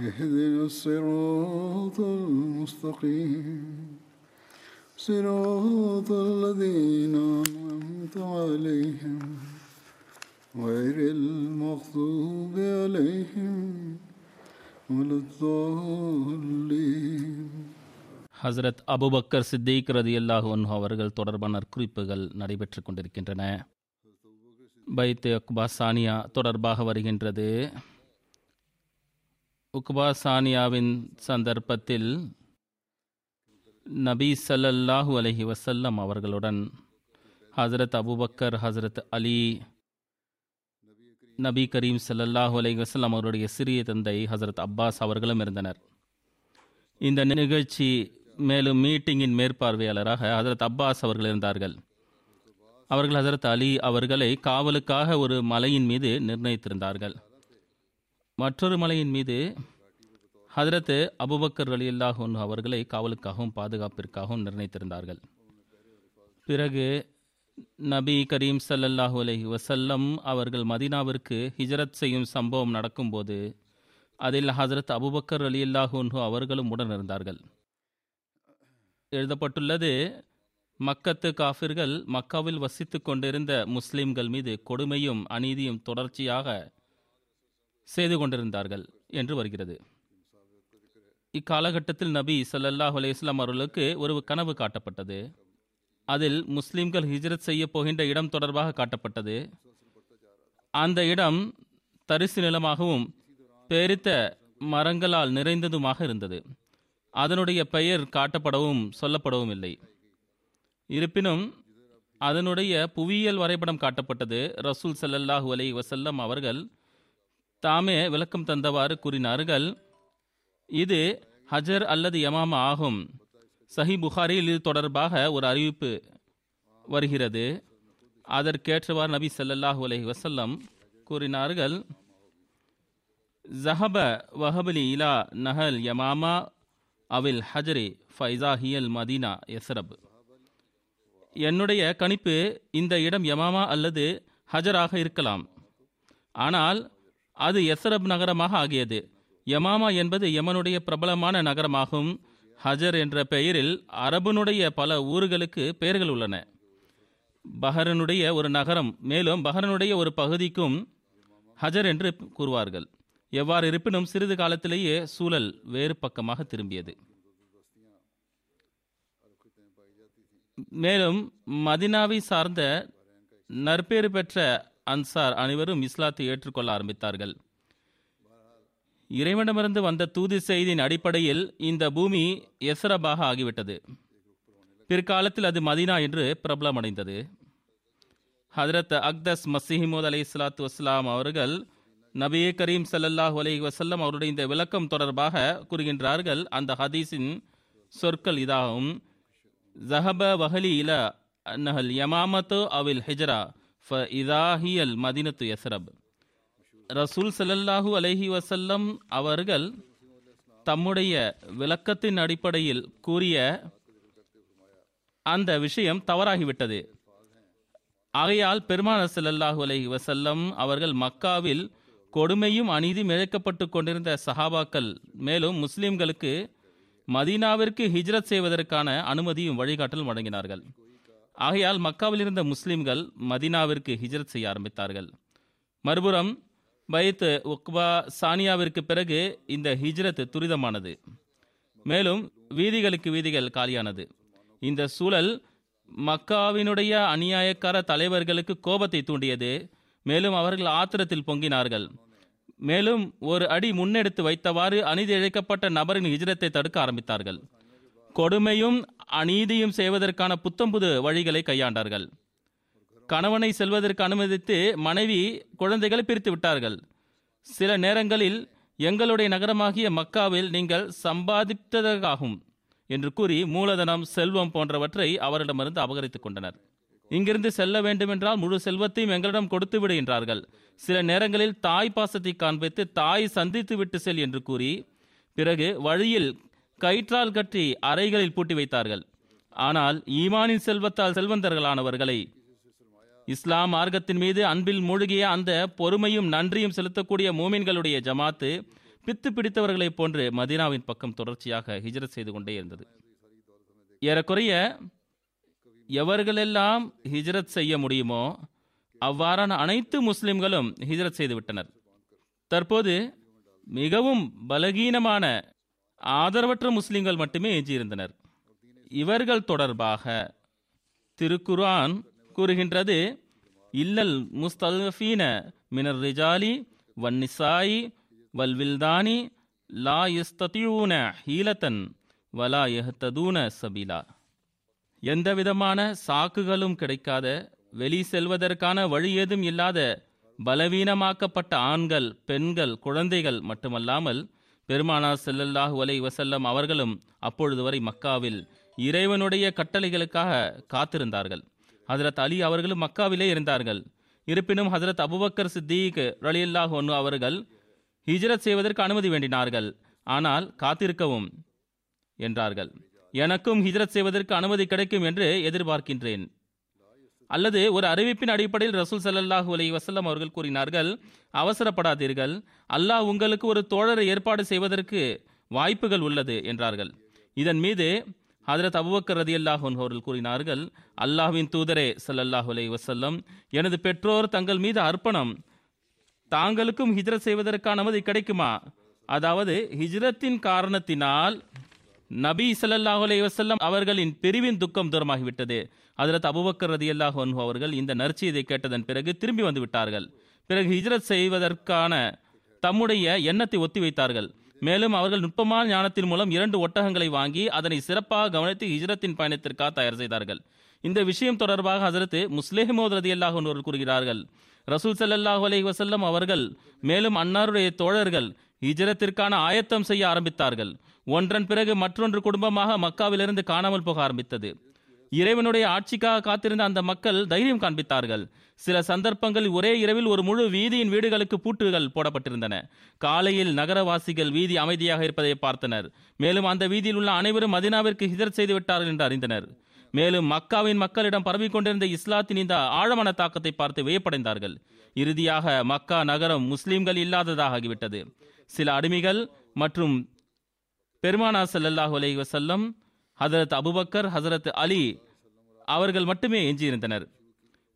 اهدنا الصراط المستقيم صراط الذين أنعمت عليهم غير المغضوب عليهم ولا الضالين ஹசரத் அபுபக்கர் சித்திக் ரதியல்லாஹு அன்ஹு அவர்கள் தொடர்பான குறிப்புகள் நடைபெற்றுக் கொண்டிருக்கின்றன பைத் அக்பா சானியா தொடர்பாக வருகின்றது உக்பா சானியாவின் சந்தர்ப்பத்தில் நபி ஸல்லல்லாஹு அலஹி வசல்லம் அவர்களுடன் ஹசரத் அபுபக்கர் ஹசரத் அலி நபி கரீம் ஸல்லல்லாஹு அலைஹி வஸல்லம் அவருடைய சிறிய தந்தை ஹசரத் அப்பாஸ் அவர்களும் இருந்தனர். இந்த நிகழ்ச்சி மேலும் மீட்டிங்கின் மேற்பார்வையாளராக ஹசரத் அப்பாஸ் அவர்கள் இருந்தார்கள். அவர்கள் ஹசரத் அலி அவர்களை காவலுக்காக ஒரு மலையின் மீது நிர்ணயித்திருந்தார்கள். மற்றொரு மலையின் மீது ஹதரத்து அபுபக்கர் அலி அல்லாஹூன் அவர்களை காவலுக்காகவும் பாதுகாப்பிற்காகவும் நிர்ணயித்திருந்தார்கள். பிறகு நபி கரீம் ஸல்லல்லாஹு அலைஹி வசல்லம் அவர்கள் மதீனாவிற்கு ஹிஜரத் செய்யும் சம்பவம் நடக்கும்போது அதில் ஹசரத் அபுபக்கர் அலி அல்லாஹூன்ஹு அவர்களும் உடன் இருந்தார்கள் எழுதப்பட்டுள்ளது மக்கத்து காஃபிர்கள் மக்காவில் வசித்து கொண்டிருந்த முஸ்லிம்கள் மீது கொடுமையும் அநீதியும் தொடர்ச்சியாக செய்து கொண்டிருந்தார்கள் என்று வருகிறது. இக்காலகட்டத்தில் நபி ஸல்லல்லாஹு அலைஹி அவர்களுக்கு ஒரு கனவு காட்டப்பட்டது. அதில் முஸ்லிம்கள் ஹிஜ்ரத் செய்ய போகின்ற இடம் தொடர்பாக காட்டப்பட்டது. அந்த இடம் தரிசு நிலமாகவும் பேரித்த மரங்களால் நிறைந்ததுமாக இருந்தது. அதனுடைய பெயர் காட்டப்படவும் சொல்லப்படவும் இல்லை. இருப்பினும் அதனுடைய புவியியல் வரைபடம் காட்டப்பட்டது ரசூல் சல்லல்லாஹு அலைஹி வசல்லம் அவர்கள் தாமே விளக்கம் தந்தவாறு கூறினார்கள் இது ஹஜர் அல்லது யமாமா ஆகும். சஹி புகாரில் இது தொடர்பாக ஒரு அறிவிப்பு வருகிறது. அதற்கேற்றவாறு நபி ஸல்லல்லாஹு அலஹி வசல்லம் கூறினார்கள் ஜஹப வஹபலி இலா நஹல் யமாமா அவில் ஹஜரி ஃபைசா ஹியல் மதீனா எஸ்ரப் என்னுடைய கணிப்பு இந்த இடம் யமாமா அல்லது ஹஜராக இருக்கலாம். ஆனால் அது எஸ்ரப் நகரமாக ஆகியது. யமாமா என்பது யமனுடைய பிரபலமான நகரமாகும். ஹஜர் என்ற பெயரில் அரபனுடைய பல ஊர்களுக்கு பெயர்கள் உள்ளன. பஹரனுடைய ஒரு நகரம் மேலும் பஹரனுடைய ஒரு பகுதிக்கும் ஹஜர் என்று கூறுவார்கள். எவ்வாறு இருப்பினும் சிறிது காலத்திலேயே சூழல் வேறு பக்கமாக திரும்பியது. மேலும் மதினாவை சார்ந்த நற்பேறு பெற்ற அன்சார் அனைவரும் இஸ்லாத்தை ஏற்றுக்கொள்ள ஆரம்பித்தார்கள். இறைவனமிருந்து வந்த தூது செய்தியின் அடிப்படையில் இந்த பூமி எசரபாக ஆகிவிட்டது. பிற்காலத்தில் அது மதினா என்று பிரபலமடைந்தது. ஹதரத் அக்தஸ் மசிஹிமோத் அலி இஸ்லாத்து வஸ்லாம் அவர்கள் நபியே கரீம் சல்லல்லாஹ் அலி வசல்லம் அவருடைய இந்த விளக்கம் தொடர்பாக கூறுகின்றார்கள். அந்த ஹதீஸின் சொற்கள் இதாகும். ஜஹப வஹலி இல அன்னஹல் யமாமத்து அவில் ஹிஜ்ரா ஃப இதாஹியல் மதினத்து யஸ்ரப். ரசூல் சல்லல்லாஹு அலஹி வசல்லம் அவர்கள் தம்முடைய விளக்கத்தின் அடிப்படையில் கூறிய அந்த விஷயம் தவறாகிவிட்டது. ஆகையால் பெருமான செல்லல்லாஹு அலஹி வசல்லம் அவர்கள் மக்காவில் கொடுமையும் அநீதியும் இழைக்கப்பட்டு கொண்டிருந்த சஹாபாக்கள் மேலும் முஸ்லிம்களுக்கு மதீனாவிற்கு ஹிஜ்ரத் செய்வதற்கான அனுமதியும் வழிகாட்டலும் வழங்கினார்கள். ஆகையால் மக்காவில் இருந்த முஸ்லிம்கள் மதீனாவிற்கு ஹிஜ்ரத் செய்ய ஆரம்பித்தார்கள். மறுபுறம் பைத் உக்பா சானியாவிற்கு பிறகு இந்த ஹிஜ்ரத் துரிதமானது. மேலும் வீதிகளுக்கு வீதிகள் காலியானது. இந்த சூழல் மக்காவினுடைய அநியாயக்கார தலைவர்களுக்கு கோபத்தை தூண்டியது. மேலும் அவர்கள் ஆத்திரத்தில் பொங்கினார்கள். மேலும் ஒரு அடி முன்னெடுத்து வைத்தவாறு அநீதி இழைக்கப்பட்ட நபரின் ஹிஜ்ரத்தை தடுக்க ஆரம்பித்தார்கள். கொடுமையும் அநீதியும் செய்வதற்கான புத்தம்புது வழிகளை கையாண்டார்கள். கணவனை செல்வதற்கு அனுமதித்து மனைவி குழந்தைகளை பிரித்து விட்டார்கள். சில நேரங்களில் எங்களுடைய நகரமாகிய மக்காவில் நீங்கள் சம்பாதித்ததாகும் என்று கூறி மூலதனம் செல்வம் போன்றவற்றை அவரிடமிருந்து அபகரித்துக் கொண்டனர். இங்கிருந்து செல்ல வேண்டுமென்றால் முழு செல்வத்தையும் எங்களிடம் கொடுத்து விடுகின்றார்கள் சில நேரங்களில் தாய் பாசத்தை காண்பித்து தாய் சந்தித்து விட்டு செல் என்று கூறி பிறகு வழியில் கயிற்றால் கட்டி அறைகளில் பூட்டி வைத்தார்கள். ஆனால் ஈமானின் செல்வத்தால் செல்வந்தர்களானவர்களை இஸ்லாம் மார்க்கத்தின் மீது அன்பில் மூழ்கிய அந்த பொறுமையும் நன்றியும் செலுத்தக்கூடிய மூமின்களுடைய ஜமாத்து பித்து பிடித்தவர்களைப் போன்று மதினாவின் பக்கம் தொடர்ச்சியாக ஹிஜ்ரத் செய்து கொண்டே இருந்தது. ஏறக்குறைய எவர்களெல்லாம் ஹிஜ்ரத் செய்ய முடியுமோ அவ்வாறான அனைத்து முஸ்லிம்களும் ஹிஜ்ரத் செய்து விட்டனர். தற்போது மிகவும் பலகீனமான ஆதரவற்ற முஸ்லிம்கள் மட்டுமே எஞ்சியிருந்தனர் இவர்கள் தொடர்பாக திருக்குர்ஆன் கூறுகின்றது இல்லல் முஸ்தல்ஃபீன மினர் ரிஜாலி வன்னிசாயி வல்வில்தானி லா யஸ்ததியூன ஹீலத்தன் வலா யஹ்ததூன சபீலா. எந்தவிதமான சாக்குகளும் கிடைக்காத வெளி செல்வதற்கான வழி ஏதும் இல்லாத பலவீனமாக்கப்பட்ட ஆண்கள் பெண்கள் குழந்தைகள் மட்டுமல்லாமல் பெருமானா செல்லல்லாஹு அலை வசல்லம் அவர்களும் அப்பொழுது வரை மக்காவில் இறைவனுடைய கட்டளைகளுக்காக காத்திருந்தார்கள். ஹசரத் அலி அவர்களும் மக்காவிலே இருந்தார்கள். இருப்பினும் ஹசரத் அபுபக்கர் சித்திக் ரலியல்லாஹ் ஒன்னு அவர்கள் ஹிஜ்ரத் செய்வதற்கு அனுமதி வேண்டினார்கள். ஆனால் காத்திருக்கவும் என்றார்கள். எனக்கும் ஹிஜ்ரத் செய்வதற்கு அனுமதி கிடைக்கும் என்று எதிர்பார்க்கின்றேன். அல்லது ஒரு அறிவிப்பின் அடிப்படையில் ரசூல் ஸல்லல்லாஹு அலி வசல்லம் அவர்கள் கூறினார்கள் அவசரப்படாதீர்கள் அல்லாஹ் உங்களுக்கு ஒரு தோழரை ஏற்பாடு செய்வதற்கு வாய்ப்புகள் உள்ளது என்றார்கள். இதன் மீது ஹதரத் அபுபக்கர் ரதியல்லாஹு அல்லாஹூன் அவர்கள் கூறினார்கள் அல்லாஹ்வின் தூதரே ஸல்லல்லாஹு அலி வசல்லம் எனது பெற்றோர் தங்கள் மீது அர்ப்பணம் தாங்களுக்கும் ஹிஜ்ரத் செய்வதற்கான அனுமதி கிடைக்குமா? அதாவது ஹிஜ்ரத்தின் காரணத்தினால் நபி ஸல்லல்லாஹு அலி வசல்லம் அவர்களின் பிரிவின் துக்கம் தூரமாகிவிட்டது. ஹஜரத் அபுபக்கர் ரதி அல்லாஹ் அவர்கள் இந்த நற்செய்தியை கேட்டதன் பிறகு திரும்பி வந்து விட்டார்கள். பிறகு ஹிஜ்ரத் செய்வதற்கான தம்முடைய எண்ணத்தை ஒத்திவைத்தார்கள் மேலும் அவர்கள் நுட்பமான ஞானத்தின் மூலம் இரண்டு ஒட்டகங்களை வாங்கி அதனை சிறப்பாக கவனித்து ஹிஜ்ரத்தின் பயணத்திற்காக தயார் செய்தார்கள். இந்த விஷயம் தொடர்பாக ஹசரத்து முஸ்லேஹமோத் ரதி அல்லாஹ் அவர்கள் கூறுகிறார்கள். ரசூல் சல்லாஹூ அலி வசல்லம் அவர்கள் மேலும் அன்னாருடைய தோழர்கள் ஹிஜரத்திற்கான ஆயத்தம் செய்ய ஆரம்பித்தார்கள். ஒன்றன் பிறகு மற்றொன்று குடும்பமாக மக்காவிலிருந்து காணாமல் போக ஆரம்பித்தது. இறைவனுடைய ஆட்சிக்காக காத்திருந்த அந்த மக்கள் தைரியம் காண்பித்தார்கள். சில சந்தர்ப்பங்களில் ஒரே இரவில் ஒரு முழு வீதியின் வீடுகளுக்கு பூட்டுகள் போடப்பட்டிருந்தன. காலையில் நகரவாசிகள் வீதி அமைதியாக இருப்பதை பார்த்தனர். மேலும் அந்த வீதியில் உள்ள அனைவரும் மதினாவிற்கு ஹிதர் செய்து விட்டார்கள் என்று அறிந்தனர். மேலும் மக்காவின் மக்களிடம் பரவி கொண்டிருந்த இஸ்லாத்தின் இந்த ஆழமான தாக்கத்தை பார்த்து வியப்படைந்தார்கள். இறுதியாக மக்கா நகரம் முஸ்லிம்கள் இல்லாததாக ஆகிவிட்டது சில அடிமைகள் மற்றும் பெருமானா ஸல்லல்லாஹு செல்லம் ஹசரத் அபுபக்கர் ஹசரத் அலி அவர்கள் மட்டுமே எஞ்சியிருந்தனர்.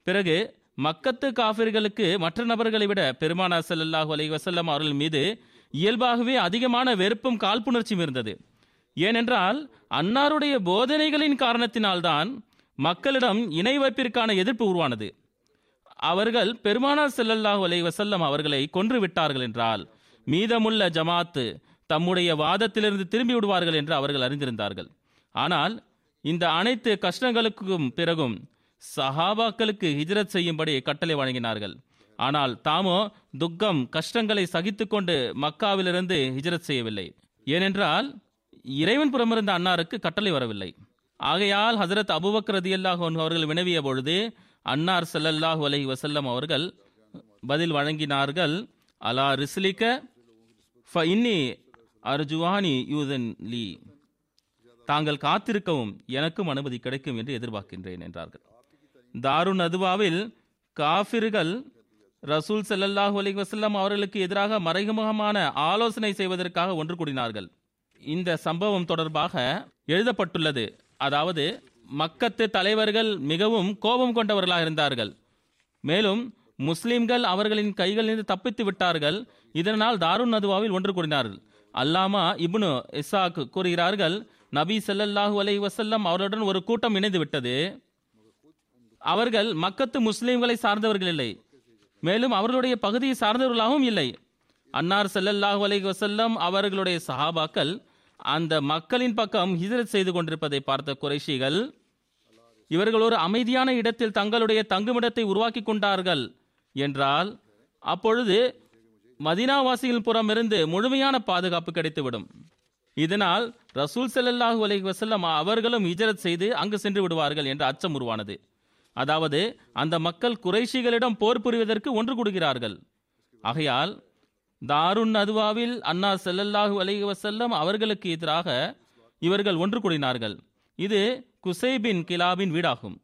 பிறகு மக்கத்து காஃபிர்களுக்கு மற்ற நபர்களை விட பெருமானா ஸல்லல்லாஹு அலி வசல்லம் அவர்கள் மீது இயல்பாகவே அதிகமான வெறுப்பும் காழ்ப்புணர்ச்சியும் இருந்தது. ஏனென்றால் அன்னாருடைய போதனைகளின் காரணத்தினால்தான் மக்களிடம் இணை வைப்பிற்கான எதிர்ப்பு உருவானது. அவர்கள் பெருமானார் செல்லல்லாஹு அலை வசல்லம் அவர்களை கொன்று விட்டார்கள் என்றால் மீதமுள்ள ஜமாத்து தம்முடைய வாதத்திலிருந்து திரும்பி விடுவார்கள் என்று அவர்கள் அறிந்திருந்தார்கள். ஆனால் இந்த அனைத்து கஷ்டங்களுக்கும் பிறகும் சஹாபாக்களுக்கு ஹிஜ்ரத் செய்யும்படி கட்டளை வழங்கினார்கள். ஆனால் தாமோ துக்கம் கஷ்டங்களை சகித்துக்கொண்டு மக்காவிலிருந்து ஹிஜ்ரத் செய்யவில்லை. ஏனென்றால் இறைவன் புறமிருந்த அன்னாருக்கு கட்டளை வரவில்லை. ஆகையால் ஹசரத் அபுபக்கர் ரதியல்லாஹு அவர்கள் வினவிய பொழுது அன்னார் செல்லல்லாஹ் அலஹி வசல்லம் அவர்கள் பதில் வழங்கினார்கள் அலா ரிஸ்லிக்க ஃப இன்னி அர்ஜுவானி யூதன் லீ. தாங்கள் காத்திருக்கவும் எனக்கும் அனுமதி கிடைக்கும் என்று எதிர்பார்க்கின்றேன் என்றார்கள். தாருன் அதுவாவில் காஃபிர்கள் ரசூல் செல்லல்லாஹு அலி வஸல்லம் அவர்களுக்கு எதிராக மறைமுகமான ஆலோசனை செய்வதற்காக ஒன்று கூடினார்கள். இந்த சம்பவம் தொடர்பாக எழுதப்பட்டுள்ளது. அதாவது மக்கத்து தலைவர்கள் மிகவும் கோபம் கொண்டவர்களாக இருந்தார்கள். மேலும் முஸ்லிம்கள் அவர்களின் கைகளிலிருந்து தப்பித்து விட்டார்கள். இதனால் தாருன் நதுவாவில் ஒன்று கூடினார்கள். அல்லாமா இப்னு இசாக் கூறுகிறார்கள் நபி செல்லல்லாஹு அலை வசல்லம் அவருடன் ஒரு கூட்டம் இணைந்து விட்டது. அவர்கள் மக்கத்து முஸ்லீம்களை சார்ந்தவர்கள் இல்லை. மேலும் அவர்களுடைய பகுதியை சார்ந்தவர்களாகவும் இல்லை. அன்னார் செல்லல்லாஹு அலை வசல்லம் அவர்களுடைய சஹாபாக்கள் அந்த மக்களின் பக்கம் ஹிஜரத் செய்து கொண்டிருப்பதை பார்த்த குறைஷிகள் இவர்கள் ஒரு அமைதியான இடத்தில் தங்களுடைய தங்குமிடத்தை உருவாக்கி கொண்டார்கள் என்றால் அப்பொழுது மதினாவாசிகள் புறமிருந்து முழுமையான பாதுகாப்பு கிடைத்துவிடும். இதனால் ரசூல் செல்லல்லாஹு அலஹி வசல்லம் அவர்களும் இஜரத் செய்து அங்கு சென்று விடுவார்கள் என்ற அச்சம் உருவானது. அதாவது அந்த மக்கள் குறைஷிகளிடம் போர் புரிவதற்கு ஒன்று கொடுக்கிறார்கள் ஆகையால் தாருன் அதுவாவில் அன்னா செல்லல்லாஹு அலஹி வசல்லம் அவர்களுக்கு எதிராக இவர்கள் ஒன்று கூடினார்கள். இது குசைபின் கிலாபின் வீடாகும்.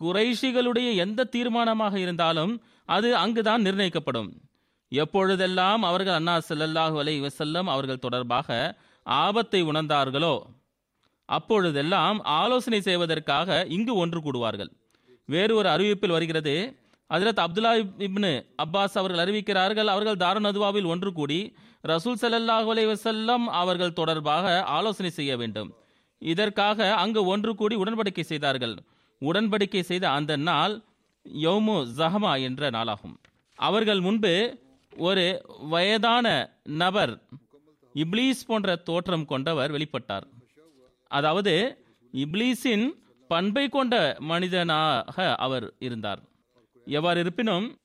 குறைஷிகளுடைய எந்த தீர்மானமாக இருந்தாலும் அது அங்குதான் நிர்ணயிக்கப்படும். எப்பொழுதெல்லாம் அவர்கள் அன்னா செல்லல்லாஹு அலைஹி வசல்லம் அவர்கள் தொடர்பாக ஆபத்தை உணர்ந்தார்களோ? அப்பொழுதெல்லாம் ஆலோசனை செய்வதற்காக இங்கு ஒன்று கூடுவார்கள். வேறு ஒரு அறிவிப்பில் வருகிறது அதிரத் அப்துல்லா இப்னு அப்பாஸ் அவர்கள் அறிவிக்கிறார்கள் அவர்கள் தாருன் ஒன்று கூடி ரசூல் ஸல்லல்லாஹு அலைஹி அவர்கள் தொடர்பாக ஆலோசனை செய்ய வேண்டும். இதற்காக அங்கு ஒன்று கூடி உடன்படிக்கை செய்தார்கள். உடன்படிக்கை செய்த அந்த நாள் யௌமு ஜஹமா என்ற நாளாகும். அவர்கள் முன்பு ஒரு வயதான நபர் இப்லீஸ் போன்ற தோற்றம் கொண்டவர் வெளிப்பட்டார். அதாவது இப்லீஸின் பண்பை கொண்ட மனிதனாக அவர் இருந்தார். எவ்வாறு இருப்பினும்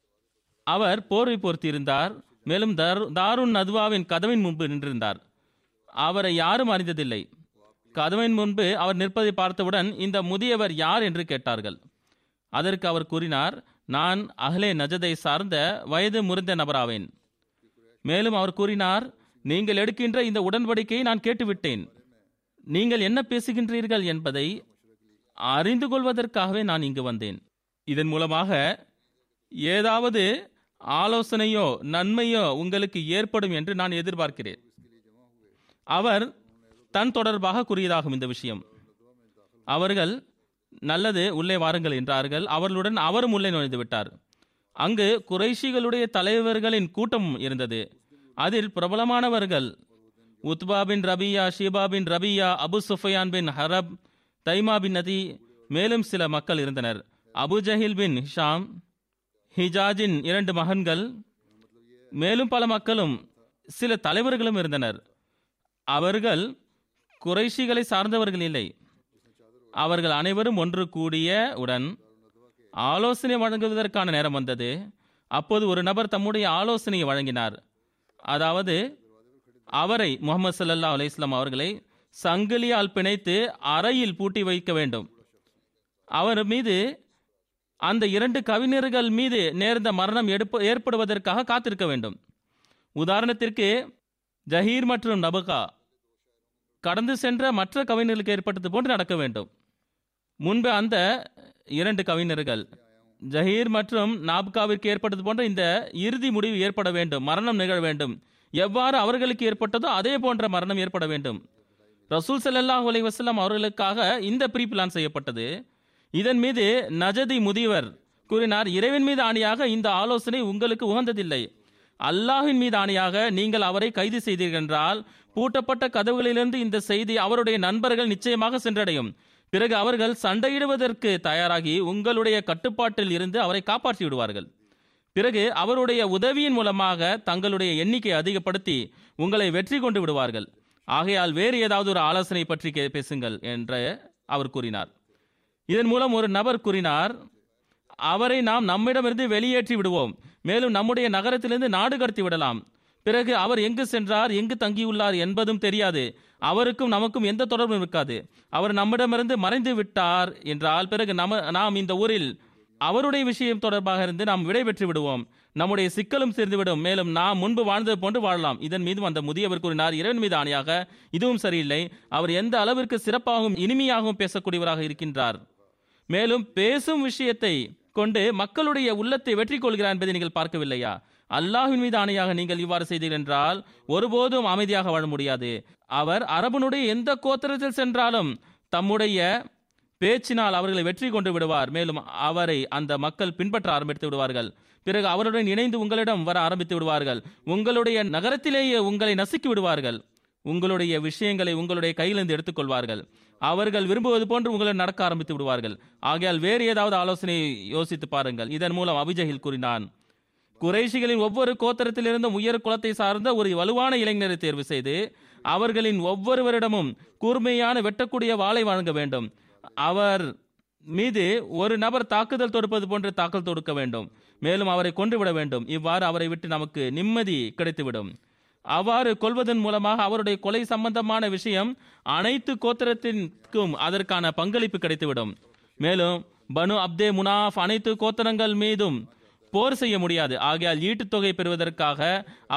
அவர் போர்வை பொருத்தியிருந்தார் மேலும் தாரு- தாருன் நதுவாவின் கதவின் முன்பு நின்றிருந்தார். அவரை யாரும் அறிந்ததில்லை. கதவின் முன்பு அவர் நிற்பதை பார்த்தவுடன் இந்த முதியவர் யார் என்று கேட்டார்கள். அதற்கு அவர் கூறினார் நான் அகலே நஜதை சார்ந்த வயது முறிந்த நபராவேன். மேலும் அவர் கூறினார் நீங்கள் எடுக்கின்ற இந்த உடன்படிக்கையை நான் கேட்டுவிட்டேன். நீங்கள் என்ன பேசுகின்றீர்கள் என்பதை அறிந்து கொள்வதற்காகவே நான் இங்கு வந்தேன். இதன் மூலமாக ஏதாவது ஆலோசனையோ நன்மையோ உங்களுக்கு ஏற்படும் என்று நான் எதிர்பார்க்கிறேன். அவர் தன் தொடர்பாக கூறியதாகும் இந்த விஷயம். அவர்கள் நல்லது உள்ளே வாருங்கள் என்றார்கள். அவர்களுடன் அவரும் உள்ளே நுழைந்து விட்டார் அங்கு குறைஷிகளுடைய தலைவர்களின் கூட்டம் இருந்தது. அதில் பிரபலமானவர்கள் உத்பா பின் ரபியா ஷீபா பின் ரபியா அபு சுஃபயான் பின் ஹரப் தைமா பின் நதி மேலும் சில மக்கள் இருந்தனர். அபு ஜஹில் பின் ஹிஷாம் ஹிஜாஜின் இரண்டு மகன்கள் மேலும் பல மக்களும் சில தலைவர்களும் இருந்தனர். அவர்கள் குறைஷிகளை சார்ந்தவர்கள் இல்லை. அவர்கள் அனைவரும் ஒன்று கூடிய உடன் ஆலோசனை வழங்குவதற்கான நேரம் வந்தது. அப்போது ஒரு நபர் தம்முடைய ஆலோசனையை வழங்கினார். அதாவது அவரை முகமது சல்லா அலைஹி அவர்களை சங்கிலியால் பிணைத்து அறையில் பூட்டி வைக்க வேண்டும். அவர் மீது அந்த இரண்டு கவிஞர்கள் மீது நேர்ந்த மரணம் எடுப்ப ஏற்படுவதற்காக காத்திருக்க வேண்டும். உதாரணத்திற்கு ஜஹீர் மற்றும் நபுகா கடந்து சென்ற மற்ற கவிஞர்களுக்கு ஏற்பட்டது போன்று நடக்க வேண்டும். முன்பு அந்த இரண்டு கவிஞர்கள் ஜஹீர் மற்றும் நாப்காவிற்கு ஏற்பட்டது போன்ற இந்த இறுதி முடிவு ஏற்பட வேண்டும் மரணம் நிகழ வேண்டும். எவ்வாறு அவர்களுக்கு ஏற்பட்டதோ அதே போன்ற மரணம் ஏற்பட வேண்டும். ரசூல் சல்லாஹ் அலி வஸல்லம் அவர்களுக்காக இந்த ப்ரீ பிளான் செய்யப்பட்டது. இதன் மீது நஜதி முதியவர் கூறினார் இறைவன் மீது ஆணையாக இந்த ஆலோசனை உங்களுக்கு உகந்ததில்லை. அல்லாஹின் மீது ஆணையாக நீங்கள் அவரை கைது செய்தீர்கள் என்றால் பூட்டப்பட்ட கதவுகளிலிருந்து இந்த செய்தி அவருடைய நண்பர்கள் நிச்சயமாக சென்றடையும். பிறகு அவர்கள் சண்டையிடுவதற்கு தயாராகி உங்களுடைய கட்டுப்பாட்டில் இருந்து அவரை காப்பாற்றி விடுவார்கள். பிறகு அவருடைய உதவியின் மூலமாக தங்களுடைய எண்ணிக்கை அதிகப்படுத்தி உங்களை வெற்றி கொண்டு விடுவார்கள். ஆகையால் வேறு ஏதாவது ஒரு ஆலோசனை பற்றி கே- பேசுங்கள் என்று அவர் கூறினார். இதன் மூலம் ஒரு நபர் கூறினார் அவரை நாம் நம்மிடமிருந்து வெளியேற்றி விடுவோம். மேலும் நம்முடைய நகரத்திலிருந்து நாடு கடத்தி விடலாம். பிறகு அவர் எங்கு சென்றார் எங்கு தங்கியுள்ளார் என்பதும் தெரியாது. அவருக்கும் நமக்கும் எந்த தொடர்பும் இருக்காது. அவர் நம்மிடமிருந்து மறைந்து விட்டார் என்றால் பிறகு நம நாம் இந்த ஊரில் அவருடைய விஷயம் தொடர்பாக இருந்து நாம் விடை பெற்று விடுவோம். நம்முடைய சிக்கலும் சேர்ந்துவிடும் மேலும் நாம் முன்பு வாழ்ந்தது போன்று வாழலாம். இதன் மீதும் அந்த முதியவர் கூறினார் இறைவன் மீது ஆணையாக இதுவும் சரியில்லை. அவர் எந்த அளவிற்கு சிறப்பாகவும் இனிமையாகவும் பேசக்கூடியவராக இருக்கின்றார். மேலும் பேசும் விஷயத்தை கொண்டு மக்களுடைய உள்ளத்தை வெற்றி கொள்கிறார் என்பதை நீங்கள் பார்க்கவில்லையா? அல்லாஹ்வின் மீது ஆணையாக நீங்கள் இவ்வாறு செய்தீர்கள் என்றால் ஒருபோதும் அமைதியாக வாழ முடியாது. அவர் அரபனுடைய எந்த கோத்திரத்தில் சென்றாலும் தம்முடைய பேச்சினால் அவர்களை வெற்றி கொண்டு விடுவார். மேலும் அவரை அந்த மக்கள் பின்பற்ற ஆரம்பித்து விடுவார்கள். பிறகு அவருடன் இணைந்து உங்களிடம் வர ஆரம்பித்து விடுவார்கள். உங்களுடைய நகரத்திலேயே உங்களை நசுக்கி விடுவார்கள். உங்களுடைய விஷயங்களை உங்களுடைய கையிலிருந்து எடுத்துக்கொள்வார்கள். அவர்கள் விரும்புவது போன்று உங்களை நடக்க ஆரம்பித்து விடுவார்கள். ஆகையால் வேறு ஏதாவது ஆலோசனை யோசித்து பாருங்கள். இதன் மூலம் அபிஜஹில் கூறினான். குறைஷிகளின் ஒவ்வொரு கோத்திரத்திலிருந்தும் உயர் குலத்தை சார்ந்த ஒரு வலுவான இளைஞரை தேர்வு செய்து அவர்களின் ஒவ்வொருவரிடமும் கூர்மையான வெட்டக்கூடிய வாளை வழங்க வேண்டும். அவர் மீது ஒரு நபர் தாக்குதல் தொடுப்பது போன்று தாக்கல் தொடுக்க வேண்டும். மேலும் அவரை கொன்றுவிட வேண்டும். இவ்வாறு அவரை விட்டு நமக்கு நிம்மதி கிடைத்துவிடும். அவ்வாறு கொள்வதன் மூலமாக அவருடைய கொலை சம்பந்தமான விஷயம் அனைத்து கோத்திரத்திற்கும் அதற்கான பங்களிப்பு கிடைத்துவிடும். மேலும் பனு அப்தே முனாஃப் அனைத்து கோத்திரங்கள் மீதும் போர் செய்ய முடியாது. ஆகையால் ஈட்டுத்தொகை பெறுவதற்காக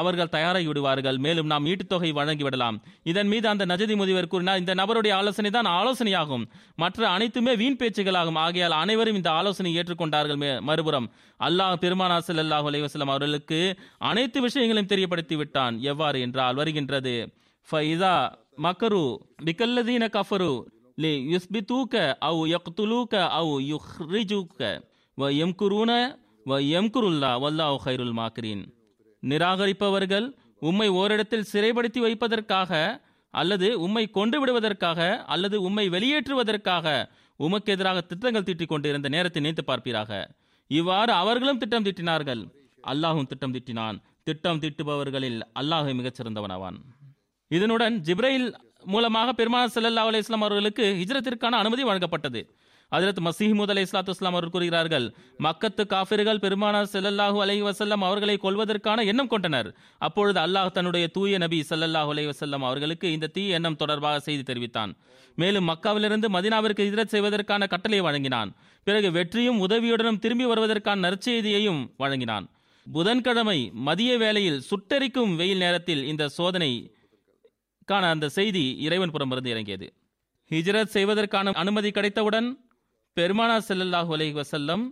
அவர்கள் தயாராகி விடுவார்கள் மேலும் நாம் ஈட்டுத்தொகை தொகை வழங்கி விடலாம் இதன் மீது அந்த நஜதி முதிவர் கூறினார் இந்த நபருடைய ஆலோசனை தான் ஆலோசனையாகும். மற்ற அனைத்துமே வீண் பேச்சுகளாகும். ஆகையால் அனைவரும் இந்த ஆலோசனை ஏற்றுக்கொண்டார்கள் மறுபுறம். அல்லாஹ் பெருமானா ஸல்லல்லாஹு அலைஹி வஸல்லம் அவர்களுக்கு அனைத்து விஷயங்களையும் தெரியப்படுத்தி விட்டான். எவ்வாறு என்றால் வருகின்றது. ஃபைதா மக்கரு பிகல்லதீன கஃபரு லி யுஸ்பிதூக அவு யக்துலூக்க அவு யுஹ்ரிஜூக்க வ யம்குரூன வ எம்குருல்லா வல்லாஹ் ஹைருல் மாக்கிரீன். நிராகரிப்பவர்கள் உம்மை ஓரிடத்தில் சிறைப்படுத்தி வைப்பதற்காக அல்லது உம்மை கொண்டு விடுவதற்காக அல்லது உம்மை வெளியேற்றுவதற்காக உமக்கு எதிராக திட்டங்கள் தீட்டிக் கொண்டிருந்த நேரத்தை நினைத்து பார்ப்பீராக. இவ்வாறு அவர்களும் திட்டம் தீட்டினார்கள். அல்லாஹும் திட்டம் தீட்டினான். திட்டம் தீட்டுபவர்களில் அல்லாஹு மிகச்சிறந்தவனாவான் இதனுடன் ஜிப்ரைல் மூலமாக பெருமாள் சல்லா அலைஹி அவர்களுக்கு ஹிஜ்ரத்திற்கான அனுமதி வழங்கப்பட்டது. அதிரத் மசீஹ் அலி இஸ்லாத்து இஸ்லாம் அவர்கள் கூறுகிறார்கள் மக்கத்து காஃபிர்கள் பெருமானார் செல்லல்லாஹு அலைஹி வசல்லம் அவர்களை கொல்வதற்கான எண்ணம் கொண்டனர். அப்பொழுது அல்லாஹ் தன்னுடைய தூய நபி செல்லல்லாஹு அலைஹி வசல்லம் அவர்களுக்கு இந்த தீய எண்ணம் தொடர்பாக செய்தி தெரிவித்தான். மேலும் மக்காவிலிருந்து மதினாவிற்கு இதிரத் செய்வதற்கான கட்டளை வழங்கினான். பிறகு வெற்றியும் உதவியுடனும் திரும்பி வருவதற்கான நற்செய்தியையும் வழங்கினான். புதன்கிழமை மதிய வேளையில் சுட்டெரிக்கும் வெயில் நேரத்தில் இந்த சோதனை கான அந்த செய்தி இறைவன் புறமிருந்து இறங்கியது. ஹிஜ்ரத் செய்வதற்கான அனுமதி கிடைத்தவுடன் பெருமானார் செல்லல்லாஹு அலஹி வசல்லம்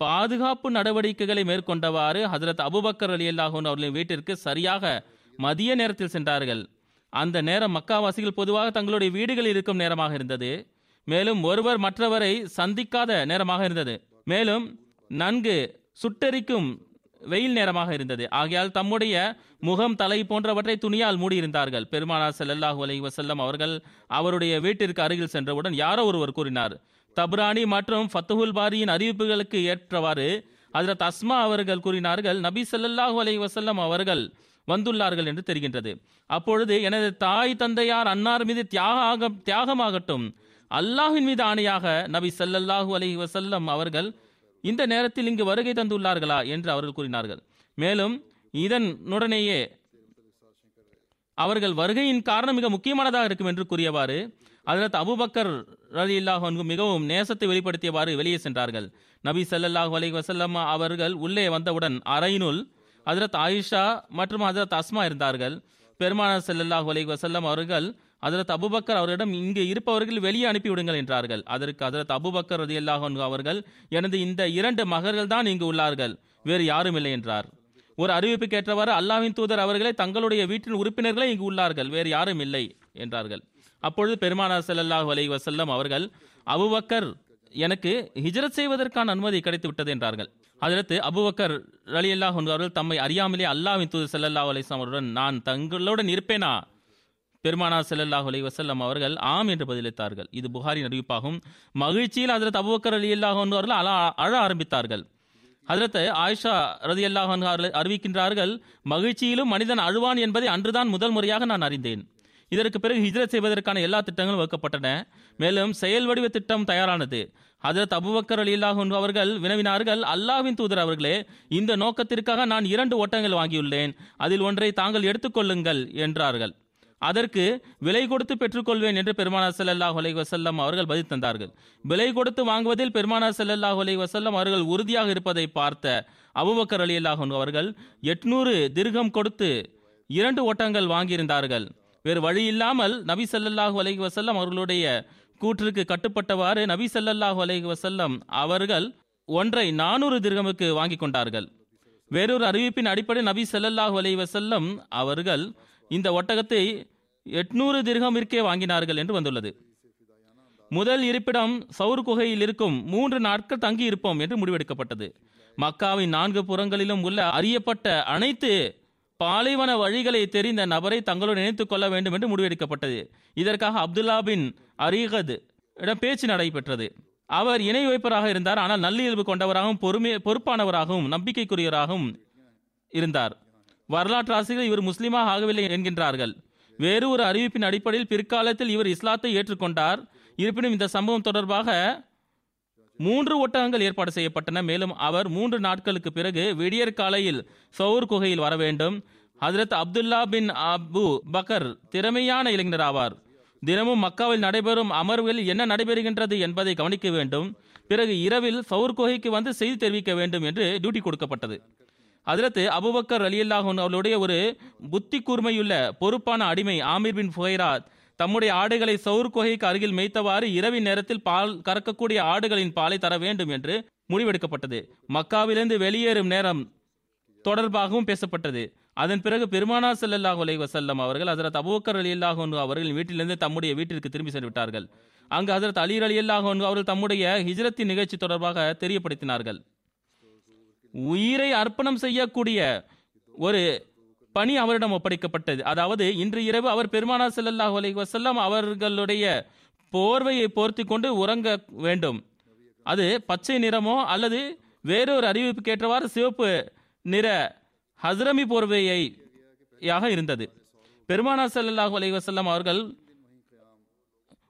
பாதுகாப்பு நடவடிக்கைகளை மேற்கொண்டவாறு ஹசரத் அபுபக்கர் அலி அல்லாஹூன் அவர்களின் வீட்டிற்கு சரியாக மதிய நேரத்தில் சென்றார்கள். அந்த நேரம் மக்காவாசிகள் பொதுவாக தங்களுடைய வீடுகளில் இருக்கும் நேரமாக இருந்தது. மேலும் ஒருவர் மற்றவரை சந்திக்காத நேரமாக இருந்தது. மேலும் நன்கு சுட்டெரிக்கும் வெயில் நேரமாக இருந்தது. ஆகையால் தம்முடைய முகம் தலை போன்றவற்றை துணியால் மூடியிருந்தார்கள். பெருமானார் செல்லல்லாஹு அலி வசல்லம் அவர்கள் அவருடைய வீட்டிற்கு அருகில் சென்றவுடன் யாரோ ஒருவர் கூறினார். தப்ரானி மற்றும் ஃபத்துஹுல் பாரியின் அறிவிப்புகளுக்கு ஏற்றவாறு ஹஜரத் அஸ்மா அவர்கள் கூறினார்கள் நபி ஸல்லல்லாஹு அலைஹி வசல்லம் அவர்கள் வந்துள்ளார்கள் என்று தெரிகின்றது. அப்பொழுது எனது தாய் தந்தையார் அன்னார் மீது தியாக தியாகமாகட்டும் அல்லாஹின் மீது ஆணையாக நபி ஸல்லல்லாஹு அலைஹி வசல்லம் அவர்கள் இந்த நேரத்தில் இங்கு வருகை தந்துள்ளார்களா? என்று அவர்கள் கூறினார்கள். மேலும் இதனுடனேயே அவர்கள் வருகையின் காரணம் மிக முக்கியமானதாக இருக்கும் என்று கூறியவாறு ஹஜரத் அபூபக்கர் ரலி அன்ஹு மிகவும் நேசத்தை வெளிப்படுத்தியவாறு வெளியே சென்றார்கள். நபி ஸல்லல்லாஹு அலி வசல்லம் அவர்கள் உள்ளே வந்தவுடன் அறையினுள் அதிரத் ஆயிஷா மற்றும் அதிரத் அஸ்மா இருந்தார்கள். பெருமானார் செல்லல்லாஹு அலி வசல்லம் அவர்கள் அதிரத் அபூபக்கர் அவரிடம் இங்கு இருப்பவர்கள் வெளியே அனுப்பிவிடுங்கள் என்றார்கள். அதற்கு அதிரத் அபுபக்கர் ரதி அல்லாஹன் அவர்கள் எனது இந்த இரண்டு மகர்கள் தான் இங்கு உள்ளார்கள். வேறு யாரும் இல்லை என்றார். ஒரு அறிவிப்புக்கு ஏற்றவாறு அல்லாவின் தூதர் அவர்களை தங்களுடைய வீட்டின் உறுப்பினர்களே இங்கு உள்ளார்கள். வேறு யாரும் இல்லை என்றார்கள். அப்பொழுது பெருமானார் செல்லல்லாஹ் வலை வசல்லம் அவர்கள் அபுபக்கர் எனக்கு ஹிஜரத் செய்வதற்கான அனுமதி கிடைத்து விட்டது என்றார்கள் அதற்கு அபுபக்கர் அலி அல்லாஹ் அவர்கள் தம்மை அறியாமலே அல்லாஹ்வின் தூது செல்லல்லா அலிஸ்லாம் அவருடன் நான் தங்களுடன் இருப்பேனா? பெருமானார் செல்லல்லாஹ் அலி வசல்லம் அவர்கள் ஆம் என்று பதிலளித்தார்கள். இது புகாரின் அறிவிப்பாகும். மகிழ்ச்சியில் ஹஜரத் அபுபக்கர் அலி அல்லாஹ் அவர்கள் அழ அழ ஆரம்பித்தார்கள். ஹஜரத் ஆயிஷா ரதி அல்லாஹ் அறிவிக்கின்றார்கள் மகிழ்ச்சியிலும் மனிதன் அழுவான் என்பதை அன்றுதான் முதல் முறையாக நான் அறிந்தேன். இதற்கு பிறகு ஹிஜ்ரத் செய்வதற்கான எல்லா திட்டங்களும் வகுக்கப்பட்டன. மேலும் செயல் வடிவ திட்டம் தயாரானது. ஹஜரத் அபுபக்கர் அலில்லாஹ் அவர்கள் வினவினார்கள் அல்லாஹ்வின் தூதர் அவர்களே இந்த நோக்கத்திற்காக நான் இரண்டு ஓட்டங்கள் வாங்கியுள்ளேன். அதில் ஒன்றை தாங்கள் எடுத்துக்கொள்ளுங்கள் என்றார்கள். அதற்கு விலை கொடுத்து பெற்றுக்கொள்வேன் என்று பெருமானார் செல்லல்லாஹ் அலைஹி வசல்லம் அவர்கள் பதில் தந்தார்கள். விலை கொடுத்து வாங்குவதில் பெருமானார் செல்லல்லாஹ் அலைஹி வசல்லம் அவர்கள் உறுதியாக இருப்பதை பார்த்த அபுபக்கர் அலி அல்லாஹ் அவர்கள் எட்நூறு திருகம் கொடுத்து இரண்டு ஓட்டங்கள் வாங்கியிருந்தார்கள். வேறு வழி இல்லாமல் நபி சல்லல்லாஹு அலஹி வசல்லம் அவர்களுடைய கூற்றுக்கு கட்டுப்பட்டவாறு நபி சல்லல்லாஹு அலஹி வசல்லம் அவர்கள் ஒன்றை நானூறு திர்கமுக்கு வாங்கி கொண்டார்கள். வேறொரு அறிவிப்பின் அடிப்படை நபி சல்லல்லாஹு அலஹி வசல்லம் அவர்கள் இந்த ஒட்டகத்தை எட்நூறு திர்கமிற்கே வாங்கினார்கள் என்று வந்துள்ளது. முதல் இருப்பிடம் சவுர் குகையில் இருக்கும் மூன்று நாட்கள் தங்கி இருப்போம் என்று முடிவெடுக்கப்பட்டது. மக்காவின் நான்கு புறங்களிலும் உள்ள அறியப்பட்ட அனைத்து பாலைவன வழிகளை தெரிந்த நபரை தங்களோடு இணைத்துக் கொள்ள வேண்டும் என்று முடிவெடுக்கப்பட்டது. இதற்காக அப்துல்லா பின் அரீகத் இடம் பேச்சு நடைபெற்றது. அவர் இணை வைப்பராக இருந்தார். ஆனால் நல்லியல்பு கொண்டவராகவும் பொறுமை பொறுப்பானவராகவும் நம்பிக்கைக்குரியவராகவும் இருந்தார். வரலாற்று ஆசிரியர் இவர் முஸ்லீமாக ஆகவில்லை என்கின்றார்கள். வேறு ஒரு அறிவிப்பின் அடிப்படையில் பிற்காலத்தில் இவர் இஸ்லாத்தை ஏற்றுக்கொண்டார். இருப்பினும் இந்த சம்பவம் தொடர்பாக மூன்று ஒட்டகங்கள் ஏற்பாடு செய்யப்பட்டன. மேலும் அவர் மூன்று நாட்களுக்கு பிறகு விடியற் காலையில் சவுர் குகையில் வர வேண்டும். ஹசரத் அப்துல்லா பின் அபு பக்கர் திறமையான இளைஞர் ஆவார். தினமும் மக்காவில் நடைபெறும் அமர்வில் என்ன நடைபெறுகின்றது என்பதை கவனிக்க வேண்டும். பிறகு இரவில் சவுர் குகைக்கு வந்து செய்தி தெரிவிக்க வேண்டும் என்று டியூட்டி கொடுக்கப்பட்டது. அதிலத்து அபுபக்கர் அலியல்லாஹன் அவர்களுடைய ஒரு புத்தி கூர்மையுள்ள பொறுப்பான அடிமை ஆமீர் பின் ஃபுகைராத் தம்முடைய ஆடுகளை சவுர் குகைக்கு அருகில் மேய்த்தவாறு இரவின் நேரத்தில் பால் கறக்கக்கூடிய ஆடுகளின் பாலை தர வேண்டும் என்று முடிவெடுக்கப்பட்டது. மக்காவிலிருந்து வெளியேறும் நேரம் தொடர்பாகவும் பேசப்பட்டது. அதன் பிறகு பெருமானா ஸல்லல்லாஹு அலைஹி வஸல்லம் அவர்கள் ஹசரத் அபூபக்கர் ரலியல்லாஹு அன்ஹு அவர்கள் வீட்டிலிருந்து தம்முடைய வீட்டிற்கு திரும்பி சென்று விட்டார்கள் அங்கு ஹசரத் அலி ரலியல்லாஹு அன்ஹு அவர்கள் தம்முடைய ஹிஜ்ரத்தின் நிகழ்ச்சி தொடர்பாக தெரியப்படுத்தினார்கள். உயிரை அர்ப்பணம் செய்யக்கூடிய ஒரு பணி அவரிடம் ஒப்படைக்கப்பட்டது. அதாவது இன்று இரவு அவர் பெருமானா செல்லல்லாஹு அலி வஸல்லம் அவர்களுடைய போர்வையை போர்த்தி கொண்டு உறங்க வேண்டும். அது பச்சை நிறமோ அல்லது வேறொரு அறிவிப்புக்கு ஏற்றவாறு சிவப்பு நிற ஹஸ்ரமி போர்வையை யாக இருந்தது. பெருமானா செல்லல்லாஹு அலி வஸல்லம் அவர்கள்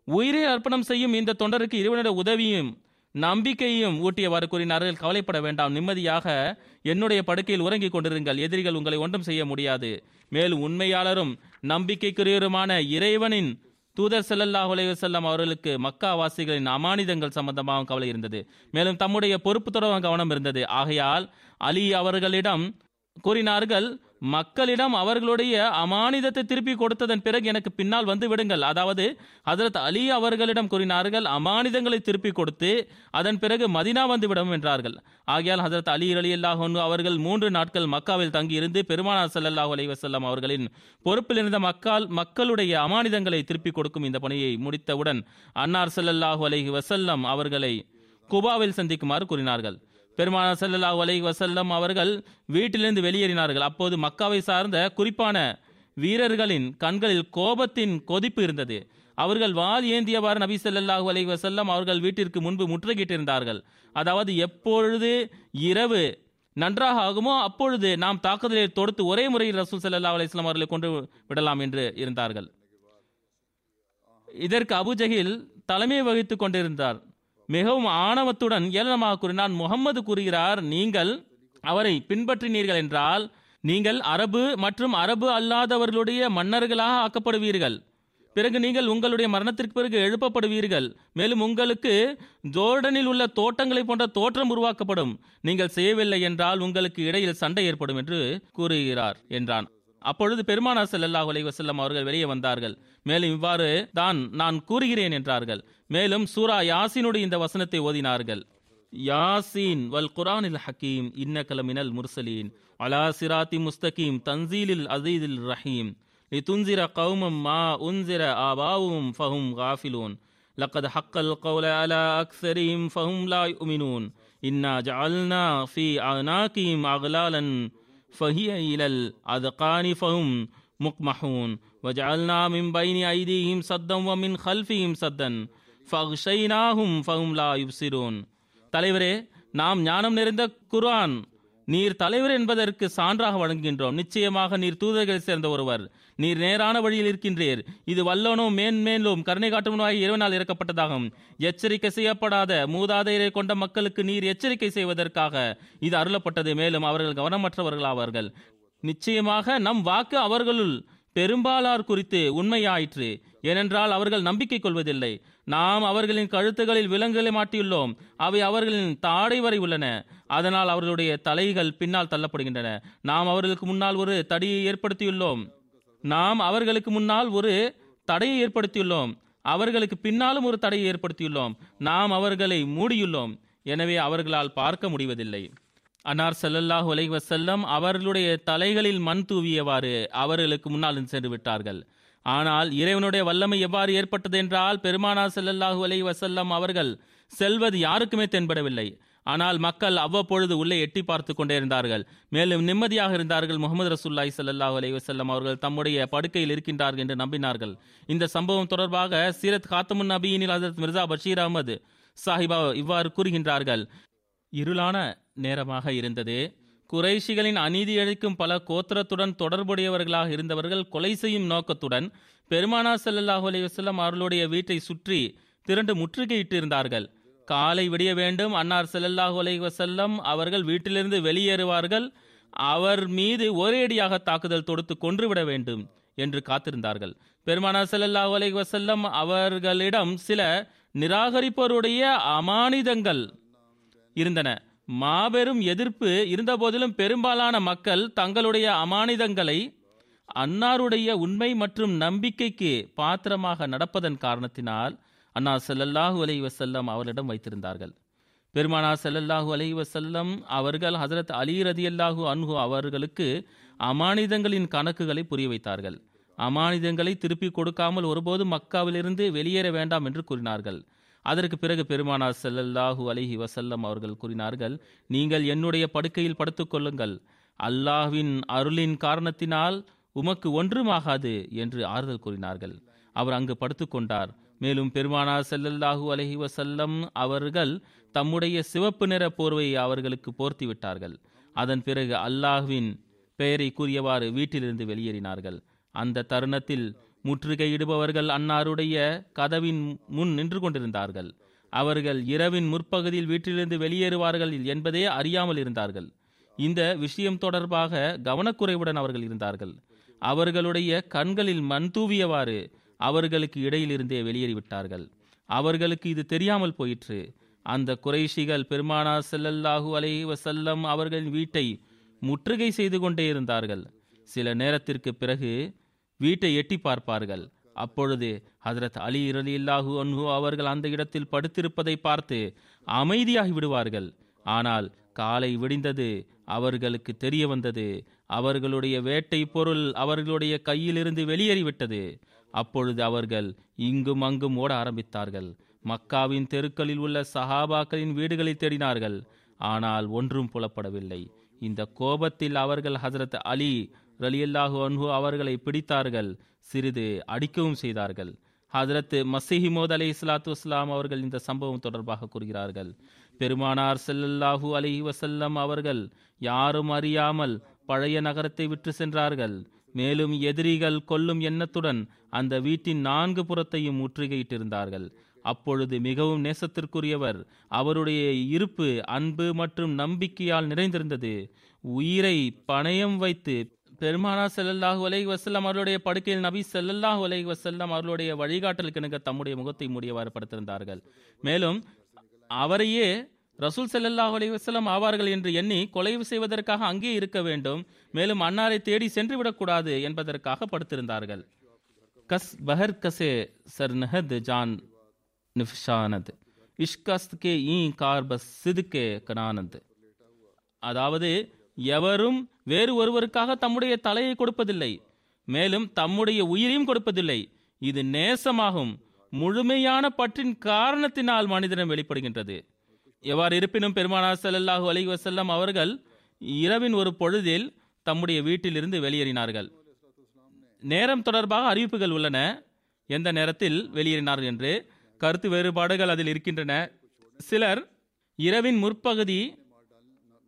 உயிரை அர்ப்பணம் செய்யும் இந்த தொண்டருக்கு இறைவனுடைய உதவியும் நம்பிக்கையும் ஊட்டியவாறு கூறினார்கள். கவலைப்பட வேண்டாம். நிம்மதியாக என்னுடைய படுக்கையில் உறங்கிக் கொண்டிருங்கள். எதிரிகள் உங்களை ஒன்றும் செய்ய முடியாது. மேலும் உண்மையாளரும் நம்பிக்கைக்குரியவருமான இறைவனின் தூதர் ஸல்லல்லாஹு செல்லம் அவர்களுக்கு மக்கா வாசிகளின் அமானிதங்கள் சம்பந்தமாக கவலை இருந்தது. மேலும் தம்முடைய பொறுப்பு தொடர்பாக கவனம் இருந்தது. ஆகையால் அலி அவர்களிடம் கூறினார்கள் மக்களிடம் அவர்களுடைய அமானிதத்தை திருப்பி கொடுத்ததன் பிறகு எனக்கு பின்னால் வந்து விடுங்கள். அதாவது ஹசரத் அலி அவர்களிடம் கூறினார்கள் அமானிதங்களை திருப்பி கொடுத்து அதன் பிறகு மதினா வந்து விடும் என்றார்கள். ஆகையால் ஹசரத் அலி அலி அல்லாஹ் அவர்கள் மூன்று நாட்கள் மக்காவில் தங்கியிருந்து பெருமானார் சல்லாஹூ அலி வசல்லாம் அவர்களின் பொறுப்பில் இருந்த மக்கள் மக்களுடைய அமானிதங்களை திருப்பி கொடுக்கும் இந்த பணியை முடித்தவுடன் அன்னார் ஸல்லல்லாஹு அலைஹி வசல்லம் அவர்களை குபாவில் சந்திக்குமாறு கூறினார்கள். பெருமான ஸல்லல்லாஹு வலை வசல்லம் அவர்கள் வீட்டிலிருந்து வெளியேறினார்கள். அப்போது மக்காவை சார்ந்த குறிப்பான வீரர்களின் கண்களில் கோபத்தின் கொதிப்பு இருந்தது. அவர்கள் வால் ஏந்தியவாறு நபி ஸல்லல்லாஹு அலை வசல்லம் அவர்கள் வீட்டிற்கு முன்பு முற்றுகையிட்டிருந்தார்கள். அதாவது எப்பொழுது இரவு நன்றாக ஆகுமோ அப்பொழுது நாம் தாக்குதலை தொடுத்து ஒரே முறையில் ரசூல் செல்லல்லா அலிஸ்லாம் அவர்களை கொண்டு விடலாம் என்று இருந்தார்கள். இதற்கு அபுஜஹில் தலைமை வகித்துக் கொண்டிருந்தார். மிகவும் ஆணவத்துடன் ஏளனமாக கூறினான். முகம்மது கூறுகிறார் நீங்கள் அவரை பின்பற்றினீர்கள் என்றால் நீங்கள் அரபு மற்றும் அரபு அல்லாதவர்களுடைய மன்னர்களாக ஆக்கப்படுவீர்கள். பிறகு நீங்கள் உங்களுடைய மரணத்திற்கு பிறகு எழுப்பப்படுவீர்கள். மேலும் உங்களுக்கு ஜோர்டனில் உள்ள தோட்டங்களை போன்ற தோற்றம் உருவாக்கப்படும். நீங்கள் செய்யவில்லை என்றால் உங்களுக்கு இடையில் சண்டை ஏற்படும் என்று கூறுகிறார் என்றான். அப்பொழுது பெருமானார் ஸல்லல்லாஹு அலைஹி அவர்கள் வெளியே வந்தார்கள். மேலும் இவ்வாறு தான் நான் கூறுகிறேன் என்றார்கள். மேலும் சூரா யாசீனுடைய இந்த வசனத்தை ஓதினார்கள் யாசீன் வல் குரானில் ஹக்கீம் இன்னகல மினல் முர்சலீன் அலா சிராத்தி முஸ்தகீம் தன்சீலில் அசீதில் ரஹீம் லிதுன்சிர கௌமம் மா உன்சிர ஆபாவும் ஃபஹும் காஃபிலூன் لقد حق القول على أكثرهم فهم لا يؤمنون إنا جعلنا في أعناقهم أغلالا فهي إلى الأذقان فهم مقمحون وجعلنا من بين أيديهم سدا ومن خلفهم سدا ஃபஹ்ஷைனாஹும் ஃபஹும் லா யுப்சிரூன். தலைவரே நாம் ஞானம் நிறைந்த குர்ஆன். நீர் தலைவர் என்பதற்கு சான்றாக வழங்குகின்றோம். நிச்சயமாக நீர் தூதர்களை சேர்ந்த ஒருவர். நீர் நேரான வழியில் இருக்கின்றீர். இது வல்லோனும் மேன்மேலும் கருணை காட்டுவனாக இறைவனால் இறக்கப்பட்டதாகும். எச்சரிக்கை செய்யப்படாத மூதாதையரை கொண்ட மக்களுக்கு நீர் எச்சரிக்கை செய்வதற்காக இது அருளப்பட்டது. மேலும் அவர்கள் கவனமற்றவர்கள் கவனமற்றவர்களாவார்கள் நிச்சயமாக நம் வாக்கு அவர்களுள் பெரும்பாலார் குறித்து உண்மையாயிற்று. ஏனென்றால் அவர்கள் நம்பிக்கை கொள்வதில்லை. நாம் அவர்களின் கழுத்துகளில் விலங்குகளை மாட்டியுள்ளோம். அவை அவர்களின் தாடை வரை உள்ளன. அதனால் அவர்களுடைய தலைகள் பின்னால் தள்ளப்படுகின்றன. நாம் அவர்களுக்கு முன்னால் ஒரு தடியை ஏற்படுத்தியுள்ளோம். நாம் அவர்களுக்கு முன்னால் ஒரு தடையை ஏற்படுத்தியுள்ளோம். அவர்களுக்கு பின்னாலும் ஒரு தடையை ஏற்படுத்தியுள்ளோம். நாம் அவர்களை மூடியுள்ளோம். எனவே அவர்களால் பார்க்க முடிவதில்லை. அன்னார் செல்லல்லாஹ் அலைஹி செல்லம் அவர்களுடைய தலைகளில் மண் தூவியவாறு அவர்களுக்கு முன்னால் சென்று விட்டார்கள். ஆனால் இறைவனுடைய வல்லமை எவ்வாறு ஏற்பட்டது என்றால் பெருமானார் செல்லல்லாஹு அலைஹி வசல்லம் அவர்கள் செல்வது யாருக்குமே தென்படவில்லை. ஆனால் மக்கள் அவ்வப்பொழுது உள்ளே எட்டி பார்த்து கொண்டே இருந்தார்கள். மேலும் நிம்மதியாக இருந்தார்கள் முகமது ரசூல்லாய் சல்லாஹ் அலைஹி வசல்லம் அவர்கள் தம்முடைய படுக்கையில் இருக்கின்றார்கள் என்று நம்பினார்கள். இந்த சம்பவம் தொடர்பாக சீரத் காத்தமுன் நபியினில் ஹஜரத் மிர்சா பஷீர் அகமது சாஹிபா இவ்வாறு கூறுகின்றார்கள். இருளான நேரமாக இருந்தது. குறைஷிகளின் அநீதி அளிக்கும் பல கோத்திரத்துடன் தொடர்புடையவர்களாக இருந்தவர்கள் கொலை செய்யும் நோக்கத்துடன் பெருமானா செல்லல்லாஹு அலைஹி அவர்களுடைய வீட்டை சுற்றி திரண்டு முற்றுகையிட்டிருந்தார்கள். காலை விடிய வேண்டும் அன்னார் செல்லல்லாஹு அலைஹி அவர்கள் வீட்டிலிருந்து வெளியேறுவார்கள். அவர் மீது ஒரேடியாக தாக்குதல் தொடுத்து கொன்றுவிட வேண்டும் என்று காத்திருந்தார்கள். பெருமானா செல்லல்லாஹு அலைஹி அவர்களிடம் சில நிராகரிப்போருடைய அமானிதங்கள் இருந்தன. மாபெரும் எதிர்ப்பு இருந்தபோதிலும் பெரும்பாலான மக்கள் தங்களுடைய அமானிதங்களை அன்னாருடைய உண்மை மற்றும் நம்பிக்கைக்கு பாத்திரமாக நடப்பதன் காரணத்தினால் அன்னா செல்லல்லாஹு அலைஹி வஸல்லம் அவரிடம் வைத்திருந்தார்கள். பெருமானா ஸல்லல்லாஹு அலைஹி வஸல்லம் அவர்கள் ஹசரத் அலி ரதியல்லாஹு அன்ஹு அவர்களுக்கு அமானிதங்களின் கணக்குகளை புரிய வைத்தார்கள். அமானிதங்களை திருப்பி கொடுக்காமல் ஒருபோதும் மக்காவிலிருந்து வெளியேற வேண்டாம் என்று கூறினார்கள். அதற்கு பிறகு பெருமானார் செல்லல்லாஹு அலிஹி வசல்லம் அவர்கள் கூறினார்கள் நீங்கள் என்னுடைய படுக்கையில் படுத்துக்கொள்ளுங்கள் அல்லாஹ்வின் அருளின் காரணத்தினால் உமக்கு ஒன்றுமாகாது என்று ஆறுதல் கூறினார்கள். அவர் அங்கு படுத்துக்கொண்டார் மேலும் பெருமானார் செல்லல்லாஹு அலஹி வசல்லம் அவர்கள் தம்முடைய சிவப்பு நிற போர்வையை அவர்களுக்கு போர்த்தி விட்டார்கள். அதன் பிறகு அல்லாஹ்வின் பெயரை கூறியவாறு வீட்டிலிருந்து வெளியேறினார்கள். அந்த தருணத்தில் முற்றுகையிடுபவர்கள் அன்னாருடைய கதவின் முன் நின்று கொண்டிருந்தார்கள் அவர்கள் இரவின் முற்பகுதியில் வீட்டிலிருந்து வெளியேறுவார்கள் என்பதே அறியாமல் இருந்தார்கள். இந்த விஷயம் தொடர்பாக கவனக்குறைவுடன் அவர்கள் இருந்தார்கள். அவர்களுடைய கண்களில் மண் தூவியவாறு அவர்களுக்கு இடையிலிருந்தே வெளியேறிவிட்டார்கள். அவர்களுக்கு இது தெரியாமல் போயிற்று. அந்த குறைஷிகள் பெருமானா செல்லல்லாஹு அலைஹி வசல்லம் அவர்களின் வீட்டை முற்றுகை செய்து கொண்டே இருந்தார்கள். சில நேரத்திற்கு பிறகு வீட்டை எட்டி பார்ப்பார்கள். அப்பொழுது ஹசரத் அலி ரலியல்லாஹு அன்ஹு அவர்கள் அந்த இடத்தில் படுத்திருப்பதை பார்த்து அமைதியாகி விடுவார்கள். ஆனால் காலை விடிந்தது அவர்களுக்கு தெரிய வந்தது. அவர்களுடைய வேட்டை பொருள் அவர்களுடைய கையிலிருந்து வெளியேறிவிட்டது அப்பொழுது அவர்கள் இங்கும் அங்கும் ஓட ஆரம்பித்தார்கள். மக்காவின் தெருக்களில் உள்ள சஹாபாக்களின் வீடுகளை தேடினார்கள். ஆனால் ஒன்றும் புலப்படவில்லை. இந்த கோபத்தில் அவர்கள் ஹசரத் அலி ரலியல்லாஹு அன்ஹு அவர்களை பிடித்தார்கள் சிறிது அடிக்கவும் செய்தார்கள். ஹதரத்து மசிஹிமோத் அலி இஸ்லாத்து வஸ்லாம் அவர்கள் இந்த சம்பவம் தொடர்பாக கூறுகிறார்கள். பெருமானார் செல்லல்லாஹு அலைஹி வசல்லம் அவர்கள் யாரும் அறியாமல் பழைய நகரத்தை விற்று சென்றார்கள். மேலும் எதிரிகள் கொல்லும் எண்ணத்துடன் அந்த வீட்டின் நான்கு புறத்தையும் முற்றுகையிட்டிருந்தார்கள். அப்பொழுது மிகவும் நேசத்திற்குரியவர் அவருடைய இருப்பு அன்பு மற்றும் நம்பிக்கையால் நிறைந்திருந்தது. உயிரை பணயம் வைத்து பெருமானா செல்லல்லாஹு அலைஹி வசல்லம் அவர்களுடைய படுக்கையில் நபி செல்லல்லாஹு அலைஹி வசல்லம் அவர்களுடைய வழிகாட்டலுக்கு இணங்க தம்முடைய முகத்தை மூடியவாறு படுத்திருந்தார்கள். மேலும் அவரையே ரசூல் செல்லல்லாஹு அலைஹி வசல்லம் ஆவார்கள் என்று எண்ணி கொலை செய்வதற்காக அங்கே இருக்க வேண்டும் மேலும் அன்னாரை தேடி சென்று விடக்கூடாது என்பதற்காக படுத்திருந்தார்கள். கஸ் பஹர் கசே சர் நஹத் ஜான் நிஃப்ஷானத் இஷ்கஸ்த் கே ஈ கார் பஸ் சிதுக்கே கனானந்த். அதாவது எவரும் வேறு ஒருவருக்காக தம்முடைய தலையை கொடுப்பதில்லை மேலும் தம்முடைய உயிரையும் கொடுப்பதில்லை. இது நேசமாகும். முழுமையான பற்றின் காரணத்தினால் மனிதனம் வெளிப்படுகின்றது. எவ்வாறு இருப்பினும் பெருமானார் செல்லல்லாஹு அலி வசல்லம் அவர்கள் இரவின் ஒரு பொழுதில் தம்முடைய வீட்டிலிருந்து வெளியேறினார்கள். நேரம் தொடர்பாக அறிவிப்புகள் உள்ளன. எந்த நேரத்தில் வெளியேறினார்கள் என்று கருத்து வேறுபாடுகள் அதில் இருக்கின்றன. சிலர் இரவின் முற்பகுதி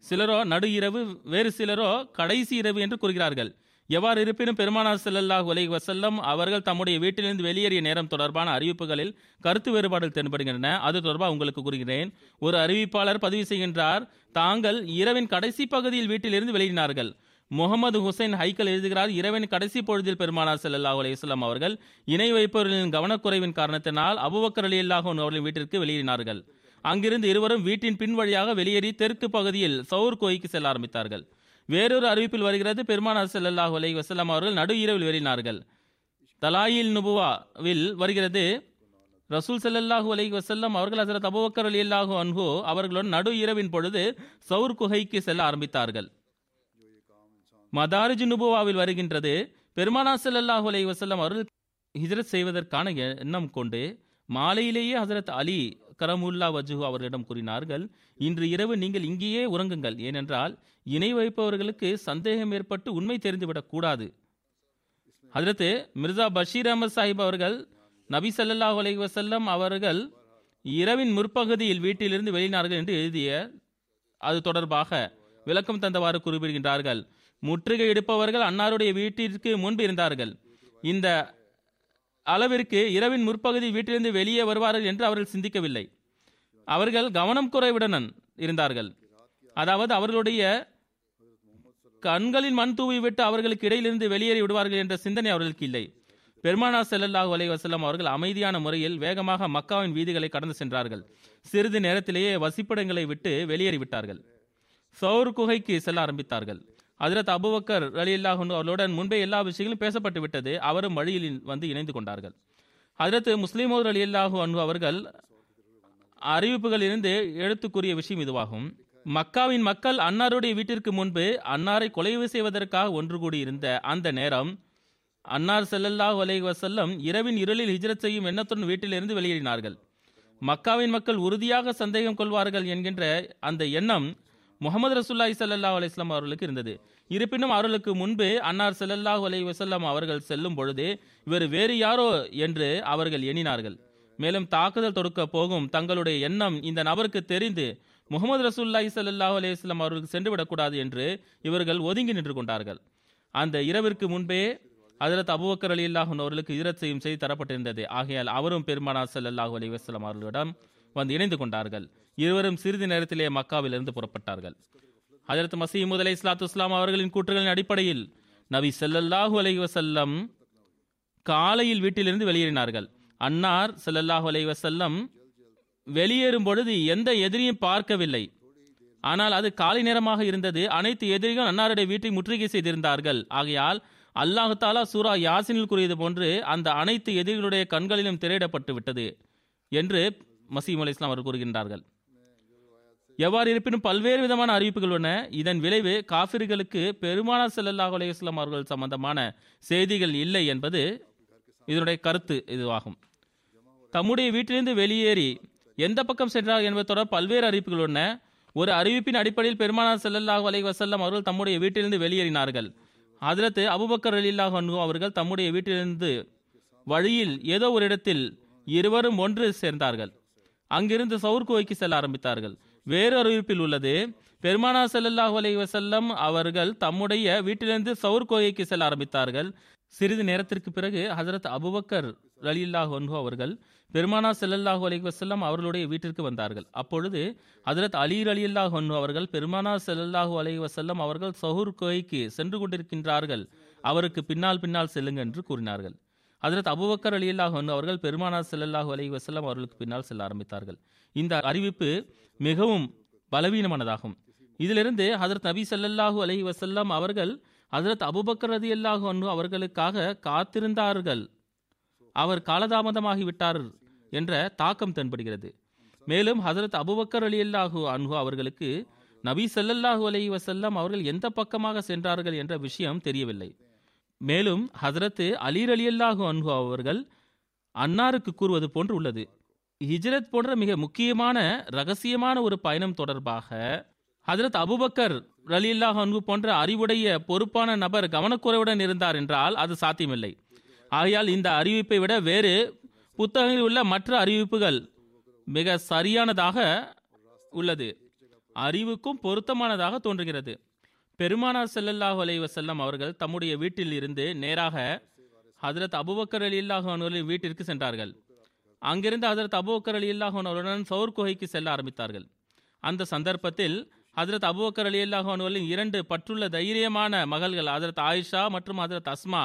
சிலரோ நடு இரவு வேறு சிலரோ கடைசி இரவு என்று கூறுகிறார்கள். எவ்வாறு இருப்பினும் பெருமானார் செல்லல்லாஹ் அலைஹி வசல்லம் அவர்கள் தம்முடைய வீட்டிலிருந்து வெளியேறிய நேரம் தொடர்பான அறிவிப்புகளில் கருத்து வேறுபாடுகள் தென்படுகின்றன. அது தொடர்பாக உங்களுக்கு கூறுகிறேன். ஒரு அறிவிப்பாளர் பதிவு செய்கின்றார் தாங்கள் இரவின் கடைசி பகுதியில் வீட்டிலிருந்து வெளியினார்கள் முகமது ஹுசைன் ஹைக்கல் எழுதுகிறார் இரவின் கடைசி பொழுதில் பெருமானார் செல்லல்லாஹ் அலைஹி அவர்கள் இணை வைப்பவர்களின் கவனக்குறைவின் காரணத்தினால் அபுபக்கர் அலி அல்லாஹன் அவர்களின் வீட்டிற்கு வெளியேறினார்கள். அங்கிருந்து இருவரும் வீட்டின் பின் வழியாக வெளியேறி தெற்கு பகுதியில் சவுர் கோய்க்கு செல்ல ஆரம்பித்தார்கள். வேறொரு அறிவிப்பில் வருகிறது பெருமானார் ஸல்லல்லாஹு அலை வஸல்லம் அவர்கள் நடு இரவில் வெளியினார்கள் தலாயில் நுபுவாவில் வருகிறது ரசூல் செல்லல்லாஹு அலை வசல்லம் அவர்கள் ஹஸரத் அலி அல்லாஹு அன்ஹோ அவர்களுடன் நடு இரவின் பொழுது சவுர் குகைக்கு செல்ல ஆரம்பித்தார்கள். மதாரிஜ் நுபுவாவில் வருகின்றது பெருமானா செல்லல்லாஹு அலை வசல்லம் அவர்கள் ஹிஜரத் செய்வதற்கான எண்ணம் கொண்டு மாலையிலேயே ஹசரத் அலி கரமுல்லா வஜுஹு அவர்களிடம் கூறினார்கள் இன்று இரவு நீங்கள் இங்கேயே உறங்குங்கள். ஏனென்றால் இணை வைப்பவர்களுக்கு சந்தேகம் ஏற்பட்டு உண்மை தெரிந்துவிடக் கூடாது. ஹஜரத் மிர்சா பஷீர் அஹமத் சாஹிப் அவர்கள் நபி சல்லாஹ் அலி வசல்லம் அவர்கள் இரவின் முற்பகுதியில் வீட்டிலிருந்து வெளியினார்கள் என்று எழுதிய அது தொடர்பாக விளக்கம் தந்தவாறு குறிப்பிடுகின்றார்கள் முற்றுகை எடுப்பவர்கள் அன்னாருடைய வீட்டிற்கு முன்பு இருந்தார்கள். இந்த அளவிற்கு இரவின் முற்பகுதி வீட்டிலிருந்து வெளியே வருவார்கள் என்று அவர்கள் சிந்திக்கவில்லை. அவர்கள் கவனம் குறைவுடன் இருந்தார்கள். அதாவது அவர்களுடைய கண்களில் மண் தூவி விட்டு அவர்களுக்கு இடையிலிருந்து வெளியேறி விடுவார்கள் என்ற சிந்தனை அவர்களுக்கு இல்லை. பெருமானா செல்லல்லாஹு அலை வஸல்லம் அவர்கள் அமைதியான முறையில் வேகமாக மக்காவின் வீதிகளை கடந்து சென்றார்கள். சிறிது நேரத்திலேயே வசிப்பிடங்களை விட்டு வெளியேறிவிட்டார்கள். சௌர் குகைக்கு செல்ல ஆரம்பித்தார்கள். அதிரத் அபுபக்கர் அலி அன்ஹு அவர்களுடன் முன்பே எல்லா விஷயங்களும் பேசப்பட்டு விட்டது. அவரும் வழியில் வந்து இணைந்து கொண்டார்கள். ஹஜரத் முஸ்லிமோர் ரலியல்லாஹு அன்பு அவர்கள் அறிவிப்புகளிலிருந்து எடுத்துக்கூறிய விஷயம் இதுவாகும். மக்காவின் மக்கள் அன்னாருடைய வீட்டிற்கு முன்பு அன்னாரை கொலை செய்வதற்காக ஒன்று கூடியிருந்த அந்த நேரம் அன்னார் செல்லல்லாஹு அலை வசல்லம் இரவின் இருளில் ஹிஜ்ரத் செய்யும் எண்ணத்துடன் வீட்டிலிருந்து வெளியேறினார்கள். மக்காவின் மக்கள் உறுதியாக சந்தேகம் கொள்வார்கள் என்கின்ற அந்த எண்ணம் முகமது ரசூல்லாய் ஸல்லல்லாஹு அலைஹி அவர்களுக்கு இருந்தது. இருப்பினும் அவர்களுக்கு முன்பு அன்னார் செல்லல்லாஹு அலைஹி வசல்லாம் அவர்கள் செல்லும் பொழுது இவர் வேறு யாரோ என்று அவர்கள் எண்ணினார்கள். மேலும் தாக்குதல் தொடுக்க போகும் தங்களுடைய எண்ணம் இந்த நபருக்கு தெரிந்து முகமது ரசூல்லாய் சல்லாஹ் அலையம் அவர்களுக்கு சென்றுவிடக்கூடாது என்று இவர்கள் ஒதுங்கி நின்று கொண்டார்கள். அந்த இரவிற்கு முன்பே அதிரத் அபுபக்கர் அலி அல்லாஹன் அவர்களுக்கு இஜரத் செய்யும் செய்தி தரப்பட்டிருந்தது. ஆகையால் அவரும் பெருமானார் சல்லாஹூ அலி வஸ்லாம் அவர்களிடம் வந்து இணைந்து கொண்டார்கள். இருவரும் சிறிது நேரத்திலே மக்காவிலிருந்து புறப்பட்டார்கள். ஹஜரத் மசீமுத் அலை இஸ்லாத்து இஸ்லாம் அவர்களின் கூற்றுகளின் அடிப்படையில் நபி செல்லல்லாஹு அலைஹி வஸல்லம் காலையில் வீட்டிலிருந்து வெளியேறினார்கள். அன்னார் செல்லல்லாஹு அலைஹி வஸல்லம் வெளியேறும் பொழுது எந்த எதிரியும் பார்க்கவில்லை. ஆனால் அது காலை நேரமாக இருந்தது. அனைத்து எதிரிகளும் அன்னாருடைய வீட்டை முற்றுகை செய்திருந்தார்கள். ஆகையால் அல்லாஹு தாலா சூரா யாசினில் கூறியது போன்று அந்த அனைத்து எதிரிகளுடைய கண்களிலும் திரையிடப்பட்டு விட்டது என்று மசீம் அலி இஸ்லாம் அவர் கூறுகின்றார்கள். எவ்வாறு இருப்பினும் பல்வேறு விதமான அறிவிப்புகள் உள்ளன. இதன் விளைவு காபிர்களுக்கு பெருமானார் செல்லல்லாஹ் அலைஹி அவர்கள் சம்பந்தமான செய்திகள் இல்லை என்பது இதனுடைய கருத்து இதுவாகும். தம்முடைய வீட்டிலிருந்து வெளியேறி எந்த பக்கம் சென்றார் என்பது தொடர் பல்வேறு அறிவிப்புகள் உள்ளன. ஒரு அறிவிப்பின் அடிப்படையில் பெருமானார் ஸல்லல்லாஹு அலைஹி வசல்லம் அவர்கள் தம்முடைய வீட்டிலிருந்து வெளியேறினார்கள். ஹஜரத் அபுபக்கர் அலில்லாஹ் அன்ஹு அவர்கள் தம்முடைய வீட்டிலிருந்து வழியில் ஏதோ ஒரு இடத்தில் இருவரும் ஒன்று சேர்ந்தார்கள். அங்கிருந்து சவுர் குகைக்கு செல்ல ஆரம்பித்தார்கள். வேறு அறிவிப்பில் உள்ளது. பெருமானா செல்லல்லாஹு அலைஹி வசல்லம் அவர்கள் தம்முடைய வீட்டிலிருந்து சவுர் கோயைக்கு செல்ல ஆரம்பித்தார்கள். சிறிது நேரத்திற்கு பிறகு ஹசரத் அபுபக்கர் ரலில்லாஹு அன்ஹு அவர்கள் பெருமானா செல்லல்லாஹு அலி வசல்லம் அவர்களுடைய வீட்டிற்கு வந்தார்கள். அப்பொழுது ஹசரத் அலி ரலியல்லாஹு அன்ஹு அவர்கள் பெருமானா செல்லல்லாஹு அலி வசல்லம் அவர்கள் சஹூர் கோய்க்கு சென்று கொண்டிருக்கின்றார்கள். அவருக்கு பின்னால் பின்னால் செல்லுங்க என்று கூறினார்கள். ஹஜரத் அபுபக்கர் ரலியல்லாஹு அன்ஹு அவர்கள் பெருமானார் செல்லல்லாஹு அலி வஸல்லம் அவர்களுக்கு பின்னால் செல்ல ஆரம்பித்தார்கள். இந்த அறிவிப்பு மிகவும் பலவீனமானதாகும். இதிலிருந்து ஹதரத் நபி ஸல்லல்லாஹு அலஹி வசல்லாம் அவர்கள் ஹசரத் அபுபக்கர் ரலியல்லாஹு அன்ஹு அவர்களுக்காக காத்திருந்தார்கள். அவர் காலதாமதமாகி விட்டார் என்ற தாக்கம் தென்படுகிறது. மேலும் ஹசரத் அபுபக்கர் அலி அல்லாஹு அன்ஹு அவர்களுக்கு நபி சல்லல்லாஹு அலைஹி வசல்லாம் அவர்கள் எந்த பக்கமாக சென்றார்கள் என்ற விஷயம் தெரியவில்லை. மேலும் ஹசரத்து அலீர் அலி அல்லாஹு அன்ஹு அவர்கள் அன்னாருக்கு கூறுவது போன்று உள்ளது. ஹிஜ்ரத் போன்ற மிக முக்கியமான ரகசியமான ஒரு பயணம் தொடர்பாக ஹஜரத் அபுபக்கர் ரலியல்லாஹு அன்ஹு போன்ற அறிவுடைய பொறுப்பான நபர் கவனக்குறைவுடன் இருந்தார் என்றால் அது சாத்தியமில்லை. ஆகையால் இந்த அறிவிப்பை விட வேறு புத்தகங்களில் உள்ள மற்ற அறிவிப்புகள் மிக சரியானதாக உள்ளது. அறிவுக்கும் பொருத்தமானதாக தோன்றுகிறது. பெருமானார் செல்லல்லாஹு அலைவசல்லம் அவர்கள் தம்முடைய வீட்டில் இருந்து நேராக ஹதரத் அபுபக்கர் அலி இல்லாஹ் அவர்களின் வீட்டிற்கு சென்றார்கள். அங்கிருந்து ஹசரத் அபுபக்கர் அலி அல்லாஹ் சவுர் குகைக்கு செல்ல ஆரம்பித்தார்கள். அந்த சந்தர்ப்பத்தில் ஹசரத் அபுபக்கர் அலி அல்லாஹ் இரண்டு பற்றுள்ள தைரியமான மகள்கள் ஹசரத் ஆயிஷா மற்றும் ஹசரத் அஸ்மா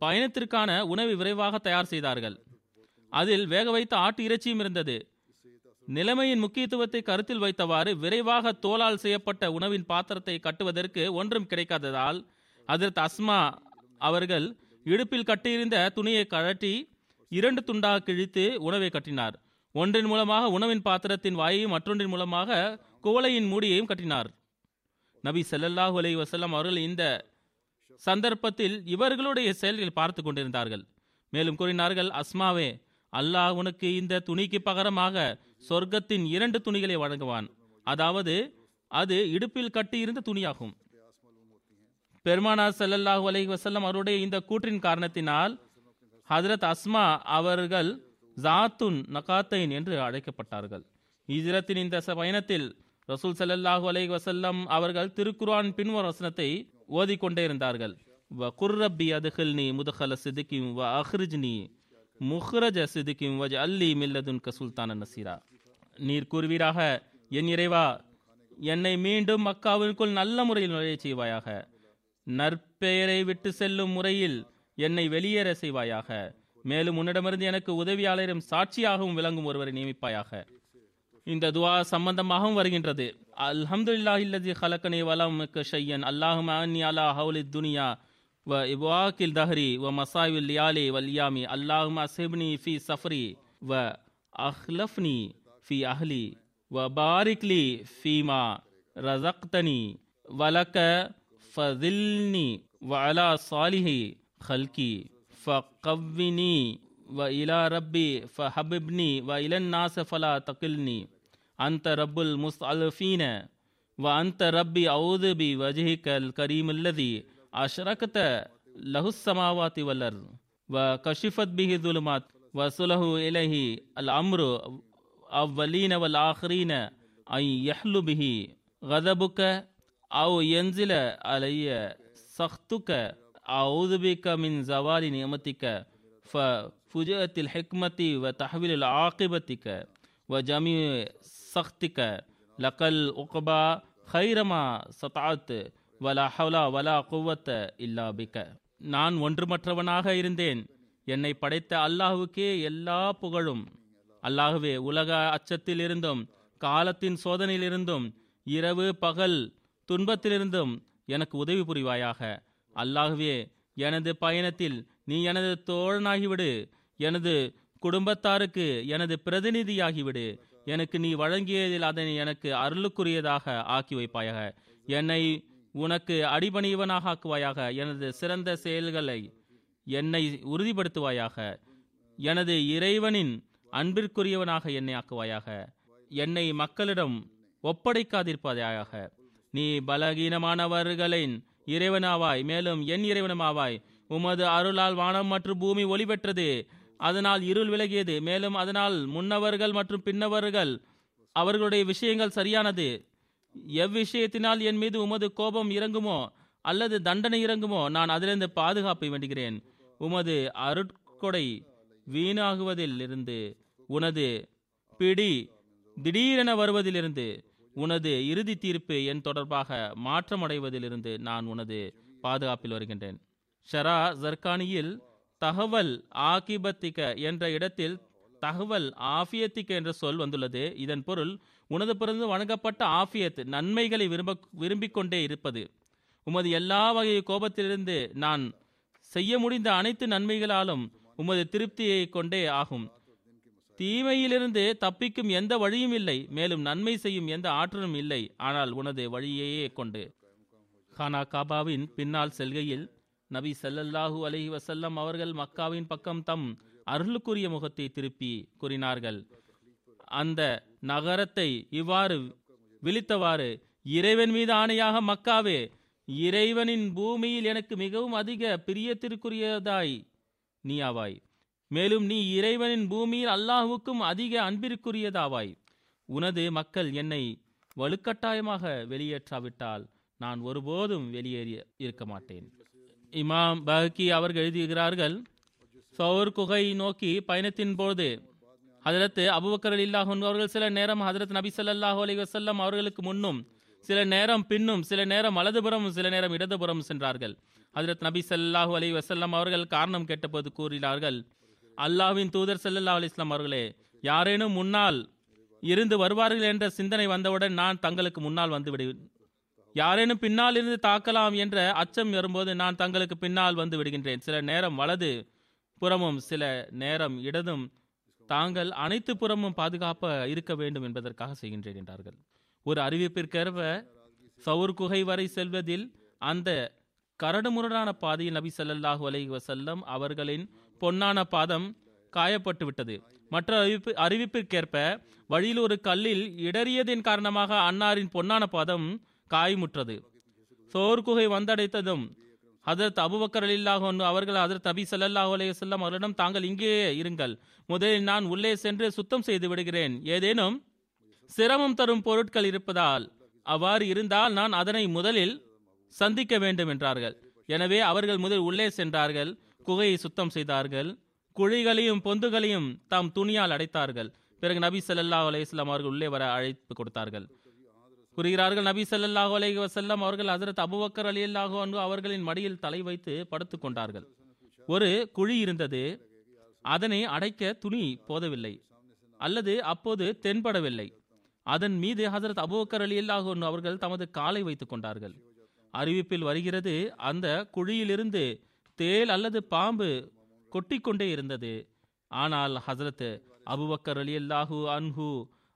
பயணத்திற்கான உணவை விரைவாக தயார் செய்தார்கள். அதில் வேக வைத்த ஆட்டு இறைச்சியும் இருந்தது. நிலைமையின் முக்கியத்துவத்தை கருத்தில் வைத்தவாறு விரைவாக தோலால் செய்யப்பட்ட உணவின் பாத்திரத்தை கட்டுவதற்கு ஒன்றும் கிடைக்காததால் ஹஜரத் அஸ்மா அவர்கள் இடுப்பில் கட்டியிருந்த துணியை கழட்டி இரண்டு துண்டாக கிழித்து உணவை கட்டினார். ஒன்றின் மூலமாக உணவின் பாத்திரத்தின் வாயையும் மற்றொன்றின் மூலமாக குவளையின் மூடியையும் கட்டினார். நபி செல்லல்லாஹு அலி வசல்லம் அவர்கள் இந்த சந்தர்ப்பத்தில் இவர்களுடைய செயல்கள் பார்த்து கொண்டிருந்தார்கள். மேலும் கூறினார்கள் அஸ்மாவே அல்லாஹ் உனக்கு இந்த துணிக்கு பகரமாக சொர்க்கத்தின் இரண்டு துணிகளை வழங்குவான். அதாவது அது இடுப்பில் கட்டியிருந்த துணியாகும். பெருமானார் செல்லல்லாஹு அலி வசல்லம் அவருடைய இந்த கூற்றின் காரணத்தினால் ஹஜரத் அஸ்மா அவர்கள் ஜாத்துன் நகாத்தைன் என்று அழைக்கப்பட்டார்கள். ஹிஜ்ரத்தின் இந்த பயணத்தில் ரசூல் ஸல்லல்லாஹு அலை வசல்லம் அவர்கள் திருக்குரான் பின்வரும் வசனத்தை ஓதிக்கொண்டே இருந்தார்கள். வ குர்ரப்பி அதுஹில்னி முதஹல சிதிக்கிம் வ அஹ்ரிஜ்னி முஹ்ரஜ சிதிக்கிம் வஜ அல்லி மில்லதுன் கசுல்தான நசீரா. நீர் கூறுவீராக என் இறைவா என்னை மீண்டும் மக்காவிற்குள் நல்ல முறையில் நுழைய செய்வாயாக. நற்பெயரை விட்டு செல்லும் முறையில் என்னை வெளியேற செய்வாயாக. மேலும் உன்னிடமிருந்து எனக்கு உதவியாளரும் சாட்சியாகவும் விளங்கும் ஒருவரை நியமிப்பாயாக. இந்த துவா சம்பந்தமாகவும் வருகின்றது. அல்ஹம்துல்லா இல்லதி ஹலக்கனி வலம் ஷையன். அல்லாஹும் அன்னி அலா ஹவுலி துனியா வ இவாக்கில் தஹரி வ மசாவில் லியாலி வல்யாமி அல்லாஹும் அசிப்னி ஃபி சஃப்ரி வ அஹ்லஃப்னி ஃபி அஹ்லி வ பாரிக்லி ஃபீமா ரசக்தனி வலக்க ஃபதில்னி வஅலா சாலிஹி خلقي فقوني وإلى ربي فحببني وإلى الناس فلا تقلني. أنت رب المستعلفين وأنت ربي أعوذ بوجهك الكريم الذي أشركت له السماوات والأرض وكشفت به الظلمات وصله إليه الأمر أولين والآخرين أن يحل به غضبك أو ينزل علي سخطك. அவுதுபிக்க மின் ஜவாலி நியமத்திக்க ஃப ஃபுஜத்தில் ஹிக்மத்தி வ தஹ்வில் ஆக்கிபத்திக்க வ ஜமி சக்திக்க லக்கல் உக்பா ஹைரமா சதாத் வலா ஹவ்லா வலா குவத்த இல்லா நான் ஒன்றுமற்றவனாக இருந்தேன். என்னை படைத்த அல்லாஹுக்கே எல்லா புகழும். அல்லாஹுவே உலக அச்சத்தில் இருந்தும் காலத்தின் சோதனையிலிருந்தும் இரவு பகல் துன்பத்திலிருந்தும் எனக்கு உதவி புரிவாயாக. அல்லாகவே எனது பயணத்தில் நீ எனது தோழனாகிவிடு. எனது குடும்பத்தாருக்கு எனது பிரதிநிதியாகிவிடு. எனக்கு நீ வழங்கியதில் அதனை எனக்கு அருளுக்குரியதாக ஆக்கி வைப்பாயாக. என்னை உனக்கு அடிபணியவனாக ஆக்குவாயாக. எனது சிறந்த செயல்களை என்னை உறுதிப்படுத்துவாயாக. எனது இறைவனின் அன்பிற்குரியவனாக என்னை ஆக்குவாயாக. என்னை மக்களிடம் ஒப்படைக்காதிருப்பதாக நீ பலகீனமானவர்களின் இறைவனாவாய் மேலும் என் இறைவனமாவாய் உமது அருளால் வானம் மற்றும் பூமி ஒளி பெற்றது அதனால் இருள் விலகியது மேலும் அதனால் முன்னவர்கள் மற்றும் பின்னவர்கள் அவர்களுடைய விஷயங்கள் சரியானது. எவ்விஷயத்தினால் என் மீது உமது கோபம் இறங்குமோ அல்லது தண்டனை இறங்குமோ நான் அதிலிருந்து பாதுகாப்பை வேண்டுகிறேன். உமது அருட்கொடை வீணாகுவதில் இருந்து உனது பிடி திடீரென வருவதிலிருந்து உனது இறுதி தீர்ப்பு என் தொடர்பாக மாற்றமடைவதிலிருந்து நான் உனது பாதுகாப்பில் வருகின்றேன். ஷரா ஜர்கானியில் தகவல் ஆகிபத்திக்க என்ற இடத்தில் தகவல் ஆஃபியத்திக்க என்ற சொல் வந்துள்ளது. இதன் பொருள் உனது பிறந்து வழங்கப்பட்ட ஆஃபியத் நன்மைகளை விரும்ப விரும்பிக் கொண்டே இருப்பது. உமது எல்லா வகை கோபத்திலிருந்து நான் செய்ய முடிந்த அனைத்து நன்மைகளாலும் உமது திருப்தியை கொண்டே ஆகும். தீமையிலிருந்து தப்பிக்கும் எந்த வழியும் இல்லை மேலும் நன்மை செய்யும் எந்த ஆற்றலும் இல்லை. ஆனால் உனது வழியையே கொண்டு. ஹானா காபாவின் பின்னால் செல்கையில் நபி ஸல்லல்லாஹு அலஹி வசல்லம் அவர்கள் மக்காவின் பக்கம் தம் அருளுக்குரிய முகத்தை திருப்பி கூறினார்கள். அந்த நகரத்தை இவ்வாறு விழித்தவாறு இறைவன் மீது ஆணையாக மக்காவே இறைவனின் பூமியில் எனக்கு மிகவும் அதிக பிரியத்திற்குரியதாய் நீ ஆவாய். மேலும் நீ இறைவனின் பூமியில் அல்லாஹுக்கும் அதிக அன்பிற்குரியதாவாய். உனது மக்கள் என்னை வலுக்கட்டாயமாக வெளியேற்றாவிட்டால் நான் ஒருபோதும் வெளியேறி இருக்க மாட்டேன். இமாம் பஹக்கி அவர்கள் எழுதுகிறார்கள் சௌர் குகை நோக்கி பயணத்தின் போது ஹதரத்து அபுபக்கர் இல்லாஹ் அவர்கள் சில நேரம் ஹதரத் நபி ஸல்லல்லாஹு அலி வசல்லம் அவர்களுக்கு முன்னும் சில நேரம் பின்னும் சில நேரம் வலதுபுறமும் சில நேரம் இடதுபுறம் சென்றார்கள். ஹதரத் நபி சல்லாஹூ அலி வசல்லம் அவர்கள் காரணம் கேட்டபோது கூறினார்கள் அல்லாஹ்வின் தூதர் செல்லல்லா அலிஸ்லாம் அவர்களே யாரேனும் முன்னால் இருந்து வருவார்கள் என்ற சிந்தனை வந்தவுடன் நான் தங்களுக்கு முன்னால் வந்து விடுவேன். யாரேனும் பின்னால் இருந்து தாக்கலாம் என்ற அச்சம் வரும்போது நான் தங்களுக்கு பின்னால் வந்து விடுகின்றேன். சில நேரம் வலது புறமும் சில நேரம் இடதும் தாங்கள் அனைத்து புறமும் பாதுகாப்பாக இருக்க வேண்டும் என்பதற்காக செய்கின்றேன் என்றார்கள். ஒரு அறிவிப்பிற்கேற்ப சவுர் குகை வரை செல்வதில் அந்த கரடுமுரடான பாதையில் நபி ஸல்லல்லாஹு அலைஹி வசல்லம் அவர்களின் பொன்னான பாதம் காயப்பட்டு விட்டது மற்ற அறிவிப்பு அறிவிப்பிற்கேற்ப வழியில் ஒரு கல்லில் இடறியதின் காரணமாக அன்னாரின் பொன்னான பாதம் காயமுற்றது. சோர் குகை வந்தடைத்ததும் ஹதரத் அபுபக்கர் அலில்லாஹ் அவர்கள் ஹதரத் அபி சல்லாஹ் அலைஹி அவர்களிடம் தாங்கள் இங்கேயே இருங்கள். முதலில் நான் உள்ளே சென்று சுத்தம் செய்து விடுகிறேன். ஏதேனும் சிரமம் தரும் பொருட்கள் இருப்பதால் அவ்வாறு இருந்தால் நான் அதனை முதலில் சந்திக்க வேண்டும் என்றார்கள். எனவே அவர்கள் முதல் உள்ளே சென்றார்கள். குகையை சுத்தம் செய்தார்கள். குழிகளையும் பொந்துகளையும் தாம் துணியால் அடைத்தார்கள். பிறகு நபி சல்லா அலையம் அவர்கள் உள்ளே வர அழைப்பு கொடுத்தார்கள். கூறுகிறார்கள் நபி ஸல்லல்லாஹு அலைஹி வசல்லம் அவர்கள் ஹஜரத் அலி ரலியல்லாஹு அன்ஹு அவர்களின் மடியில் தலை வைத்து படுத்துக் கொண்டார்கள். ஒரு குழி இருந்தது. அதனை அடைக்க துணி போதவில்லை. அல்லது அப்போது தென்படவில்லை. அதன் மீது ஹசரத் அபுபக்கர் அலி அன்ஹு அவர்கள் தமது காலை வைத்துக் கொண்டார்கள். அறிவிப்பில் வருகிறது அந்த குழியிலிருந்து தேல் அல்லது பாம்பு கொட்டிக்கொண்டே இருந்தது. ஆனால் ஹசரத் அபுபக்கர் ரலியல்லாஹு அன்ஹு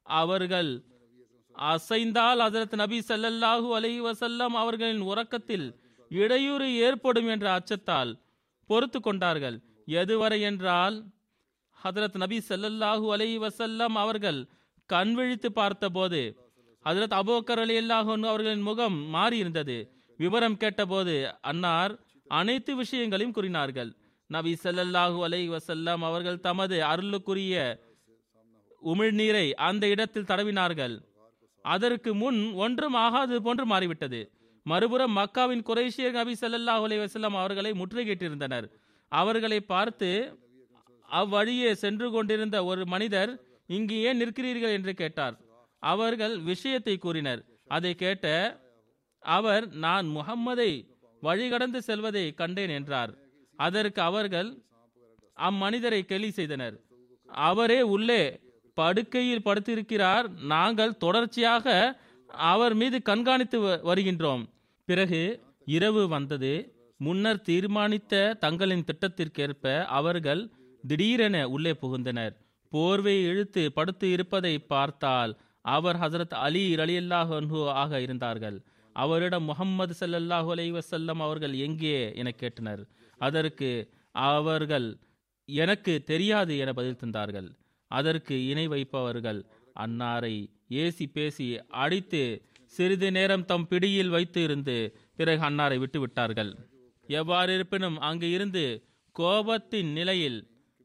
அவர்கள் அசைந்தால் ஹசரத் நபி ஸல்லல்லாஹு அலி வசல்லம் அவர்களின் உறக்கத்தில் இடையூறு ஏற்படும் என்ற அச்சத்தால் பொறுத்து கொண்டார்கள். எதுவரை என்றால் ஹதரத் நபி ஸல்லல்லாஹு அலி வசல்லம் அவர்கள் கண் விழித்து பார்த்தபோது ஹதரத் அபூபக்கர் ரலியல்லாஹு அன்ஹு அவர்களின் முகம் மாறியிருந்தது. விவரம் கேட்டபோது அன்னார் அனைத்து விஷயங்களையும் கூறினார்கள். நபி ஸல்லல்லாஹு அலை வசல்லாம் அவர்கள் தமது அருளுக்குரிய உமிழ்நீரை அந்த இடத்தில் தடவினார்கள். அதற்கு முன் ஒன்றும் ஆகாது போன்று மாறிவிட்டது. மறுபுறம் மக்காவின் குரேஷியர் நபி ஸல்லல்லாஹு அலி வசல்லாம் அவர்களை முற்றுகையிட்டிருந்தனர் அவர்களை பார்த்து அவ்வழியே சென்று கொண்டிருந்த ஒரு மனிதர் இங்கு ஏன் நிற்கிறீர்கள்? என்று கேட்டார். அவர்கள் விஷயத்தை கூறினர். அதை கேட்ட அவர் நான் முகம்மதை வழிகடந்து செல்வதை கண்டேன் என்றார். அதற்கு அவர்கள் அம்மனிதரை கேலி செய்தனர். அவரே உள்ளே படுக்கையில் படுத்திருக்கிறார். நாங்கள் தொடர்ச்சியாக அவர் மீது கண்காணித்து வ- வருகின்றோம். பிறகு இரவு வந்தது. முன்னர் தீர்மானித்த தங்களின் திட்டத்திற்கேற்ப அவர்கள் திடீரென உள்ளே புகுந்தனர். போர்வை இழுத்து படுத்து இருப்பதை பார்த்தால் அவர் ஹசரத் அலி ரலியல்லாஹு ஆக இருந்தார்கள். அவரிடம் முகம்மது சல்லல்லாஹு அலைஹி வஸல்லம் அவர்கள் எங்கே என கேட்டனர். அதற்கு அவர்கள் எனக்கு தெரியாது என பதில் தந்தார்கள். அதற்கு இணை வைப்பவர்கள் அன்னாரை ஏசி பேசி அடித்து சிறிது நேரம் தம் பிடியில் வைத்து இருந்து பிறகு அன்னாரை விட்டு விட்டார்கள். எவ்வாறு இருப்பினும் அங்கு இருந்து கோபத்தின் நிலையில்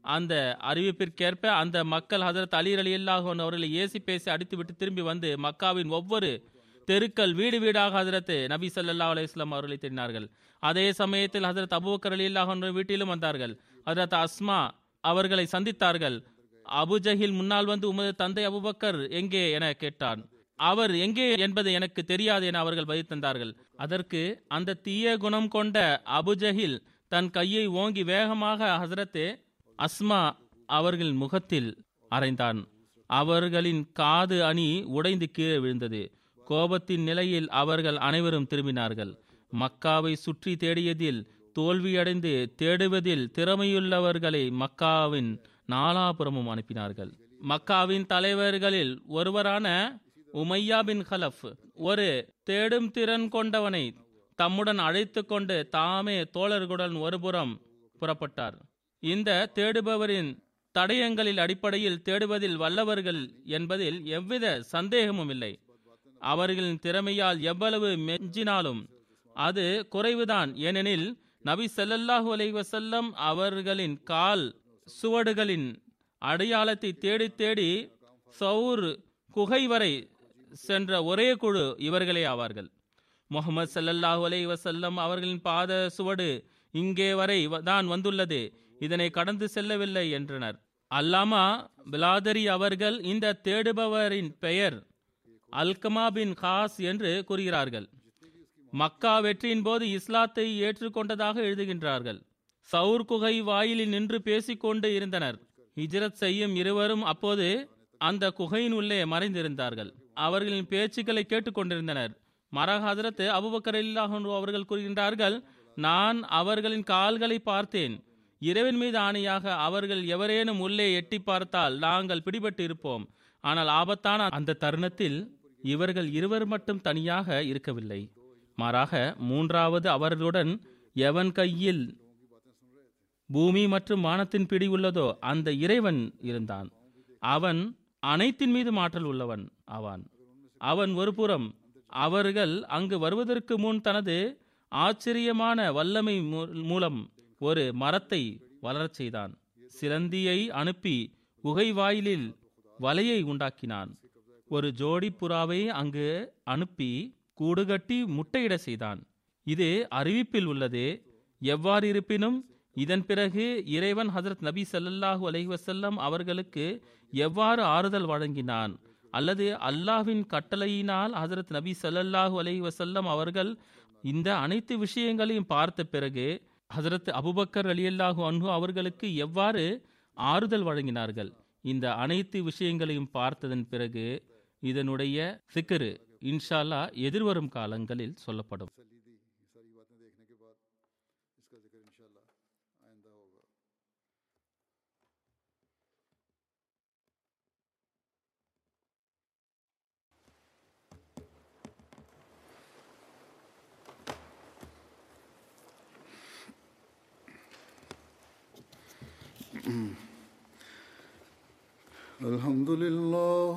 அந்த அறிவிப்பிற்கேற்ப அந்த மக்கள் ஹசரத் அலி அலி அவர்களை ஏசி பேசி அடித்துவிட்டு திரும்பி வந்து மக்காவின் ஒவ்வொரு தெருக்கள் வீடு வீடாக ஹதரத் நபி சல்லா அலைஹி அவர்களை தேடினார்கள். அதே சமயத்தில் ஹசரத் அபுபக்கர் அலி அல்லாஹ் வீட்டிலும் வந்தார்கள். ஹசரத் அஸ்மா அவர்களை சந்தித்தார்கள். அபுஜஹில் முன்னால் வந்து உமது தந்தை அபுபக்கர் எங்கே என கேட்டான். அவர் எங்கே என்பது எனக்கு தெரியாது என அவர்கள் பதில் தந்தார்கள். அதற்கு அந்த தீய குணம் கொண்ட அபுஜஹில் தன் கையை ஓங்கி வேகமாக ஹசரத்தே அஸ்மா அவர்களின் முகத்தில் அரைந்தான் அவர்களின் காது அணி உடைந்து கீழே விழுந்தது. கோபத்தின் நிலையில் அவர்கள் அனைவரும் திரும்பினார்கள். மக்காவை சுற்றி தேடியதில் தோல்வியடைந்து தேடுவதில் திறமையுள்ளவர்களை மக்காவின் நாலாபுறமும் அனுப்பினார்கள். மக்காவின் தலைவர்களில் ஒருவரான உமையா பின் ஹலஃப் ஒரு தேடும் திறன் கொண்டவனை தம்முடன் அழைத்து கொண்டு தாமே தோழர்களுடன் ஒருபுறம் புறப்பட்டார். இந்த தேடுபவரின் தடயங்களில் அடிப்படையில் தேடுவதில் வல்லவர்கள் என்பதில் எவ்வித சந்தேகமும் இல்லை. அவர்களின் திறமையால் எவ்வளவு மெஞ்சினாலும் அது குறைவுதான். ஏனெனில் நபி ஸல்லல்லாஹு அலைவசல்லம் அவர்களின் கால் சுவடுகளின் அடையாளத்தை தேடி தேடி சவுர் குகை வரை சென்ற ஒரே குழு இவர்களே ஆவார்கள். முகமது சல்லல்லாஹு அலைஹி வஸல்லம் அவர்களின் பாத சுவடு இங்கே வரை வ- தான் வந்துள்ளது. இதனை கடந்து செல்லவில்லை என்றனர். அல்லாமா பிலாதரி அவர்கள் இந்த தேடுபவரின் பெயர் அல்கமா பின் காஸ் என்று கூறுகிறார்கள். மக்கா வெற்றியின் போது இஸ்லாத்தை ஏற்றுக்கொண்டதாக எழுதுகின்றார்கள். சவுர் குகை வாயிலில் நின்று பேசிக்கொண்டு இருந்தனர். ஹிஜ்ரத் செய்யும் இருவரும் அப்போது அந்த குகையின் உள்ளே மறைந்திருந்தார்கள். அவர்களின் பேச்சுக்களை கேட்டுக்கொண்டிருந்தனர். மரக ஹதரத் அபுபக்கர் அவர்கள் கூறுகின்றார்கள் நான் அவர்களின் கால்களை பார்த்தேன். இரவின் மீது ஆணையாக அவர்கள் எவரேனும் உள்ளே எட்டி பார்த்தால் நாங்கள் பிடிபட்டு இருப்போம். ஆனால் ஆபத்தான அந்த தருணத்தில் இவர்கள் இருவர் மட்டும் தனியாக இருக்கவில்லை. மாறாக மூன்றாவது அவர்களுடன் எவன் கையில் பூமி மற்றும் வானத்தின் பிடி உள்ளதோ அந்த இறைவன் இருந்தான். அவன் அனைத்தின் மீது மாற்றல் உள்ளவன் ஆவான். அவன் ஒருபுறம் அவர்கள் அங்கு வருவதற்கு முன் தனது ஆச்சரியமான வல்லமை மூலம் ஒரு மரத்தை வளரச் செய்தான். சிலந்தியை அனுப்பி குகை வாயிலில் வலையை உண்டாக்கினான். ஒரு ஜோடி புறாவை அங்கு அனுப்பி கூடுகட்டி முட்டையிட செய்தான். இது அறிவிப்பில் உள்ளது எவ்வாறு இருப்பினும் இதன் பிறகு இறைவன் ஹசரத் நபி ஸல்லல்லாஹு அலஹி வசல்லம் அவர்களுக்கு எவ்வாறு ஆறுதல் வழங்கினான்? அல்லது அல்லாஹ்வின் கட்டளையினால் ஹசரத் நபி சல்லல்லாஹூ அலஹி வசல்லம் அவர்கள் இந்த அனைத்து விஷயங்களையும் பார்த்த பிறகு ஹசரத் அபுபக்கர் அலியல்லாஹு அன்ஹு அவர்களுக்கு எவ்வாறு ஆறுதல் வழங்கினார்கள்? இந்த அனைத்து விஷயங்களையும் பார்த்ததன் பிறகு இதனுடைய திக்கரு இன்ஷால்லா எதிர்வரும் காலங்களில் சொல்லப்படும். الحمد لله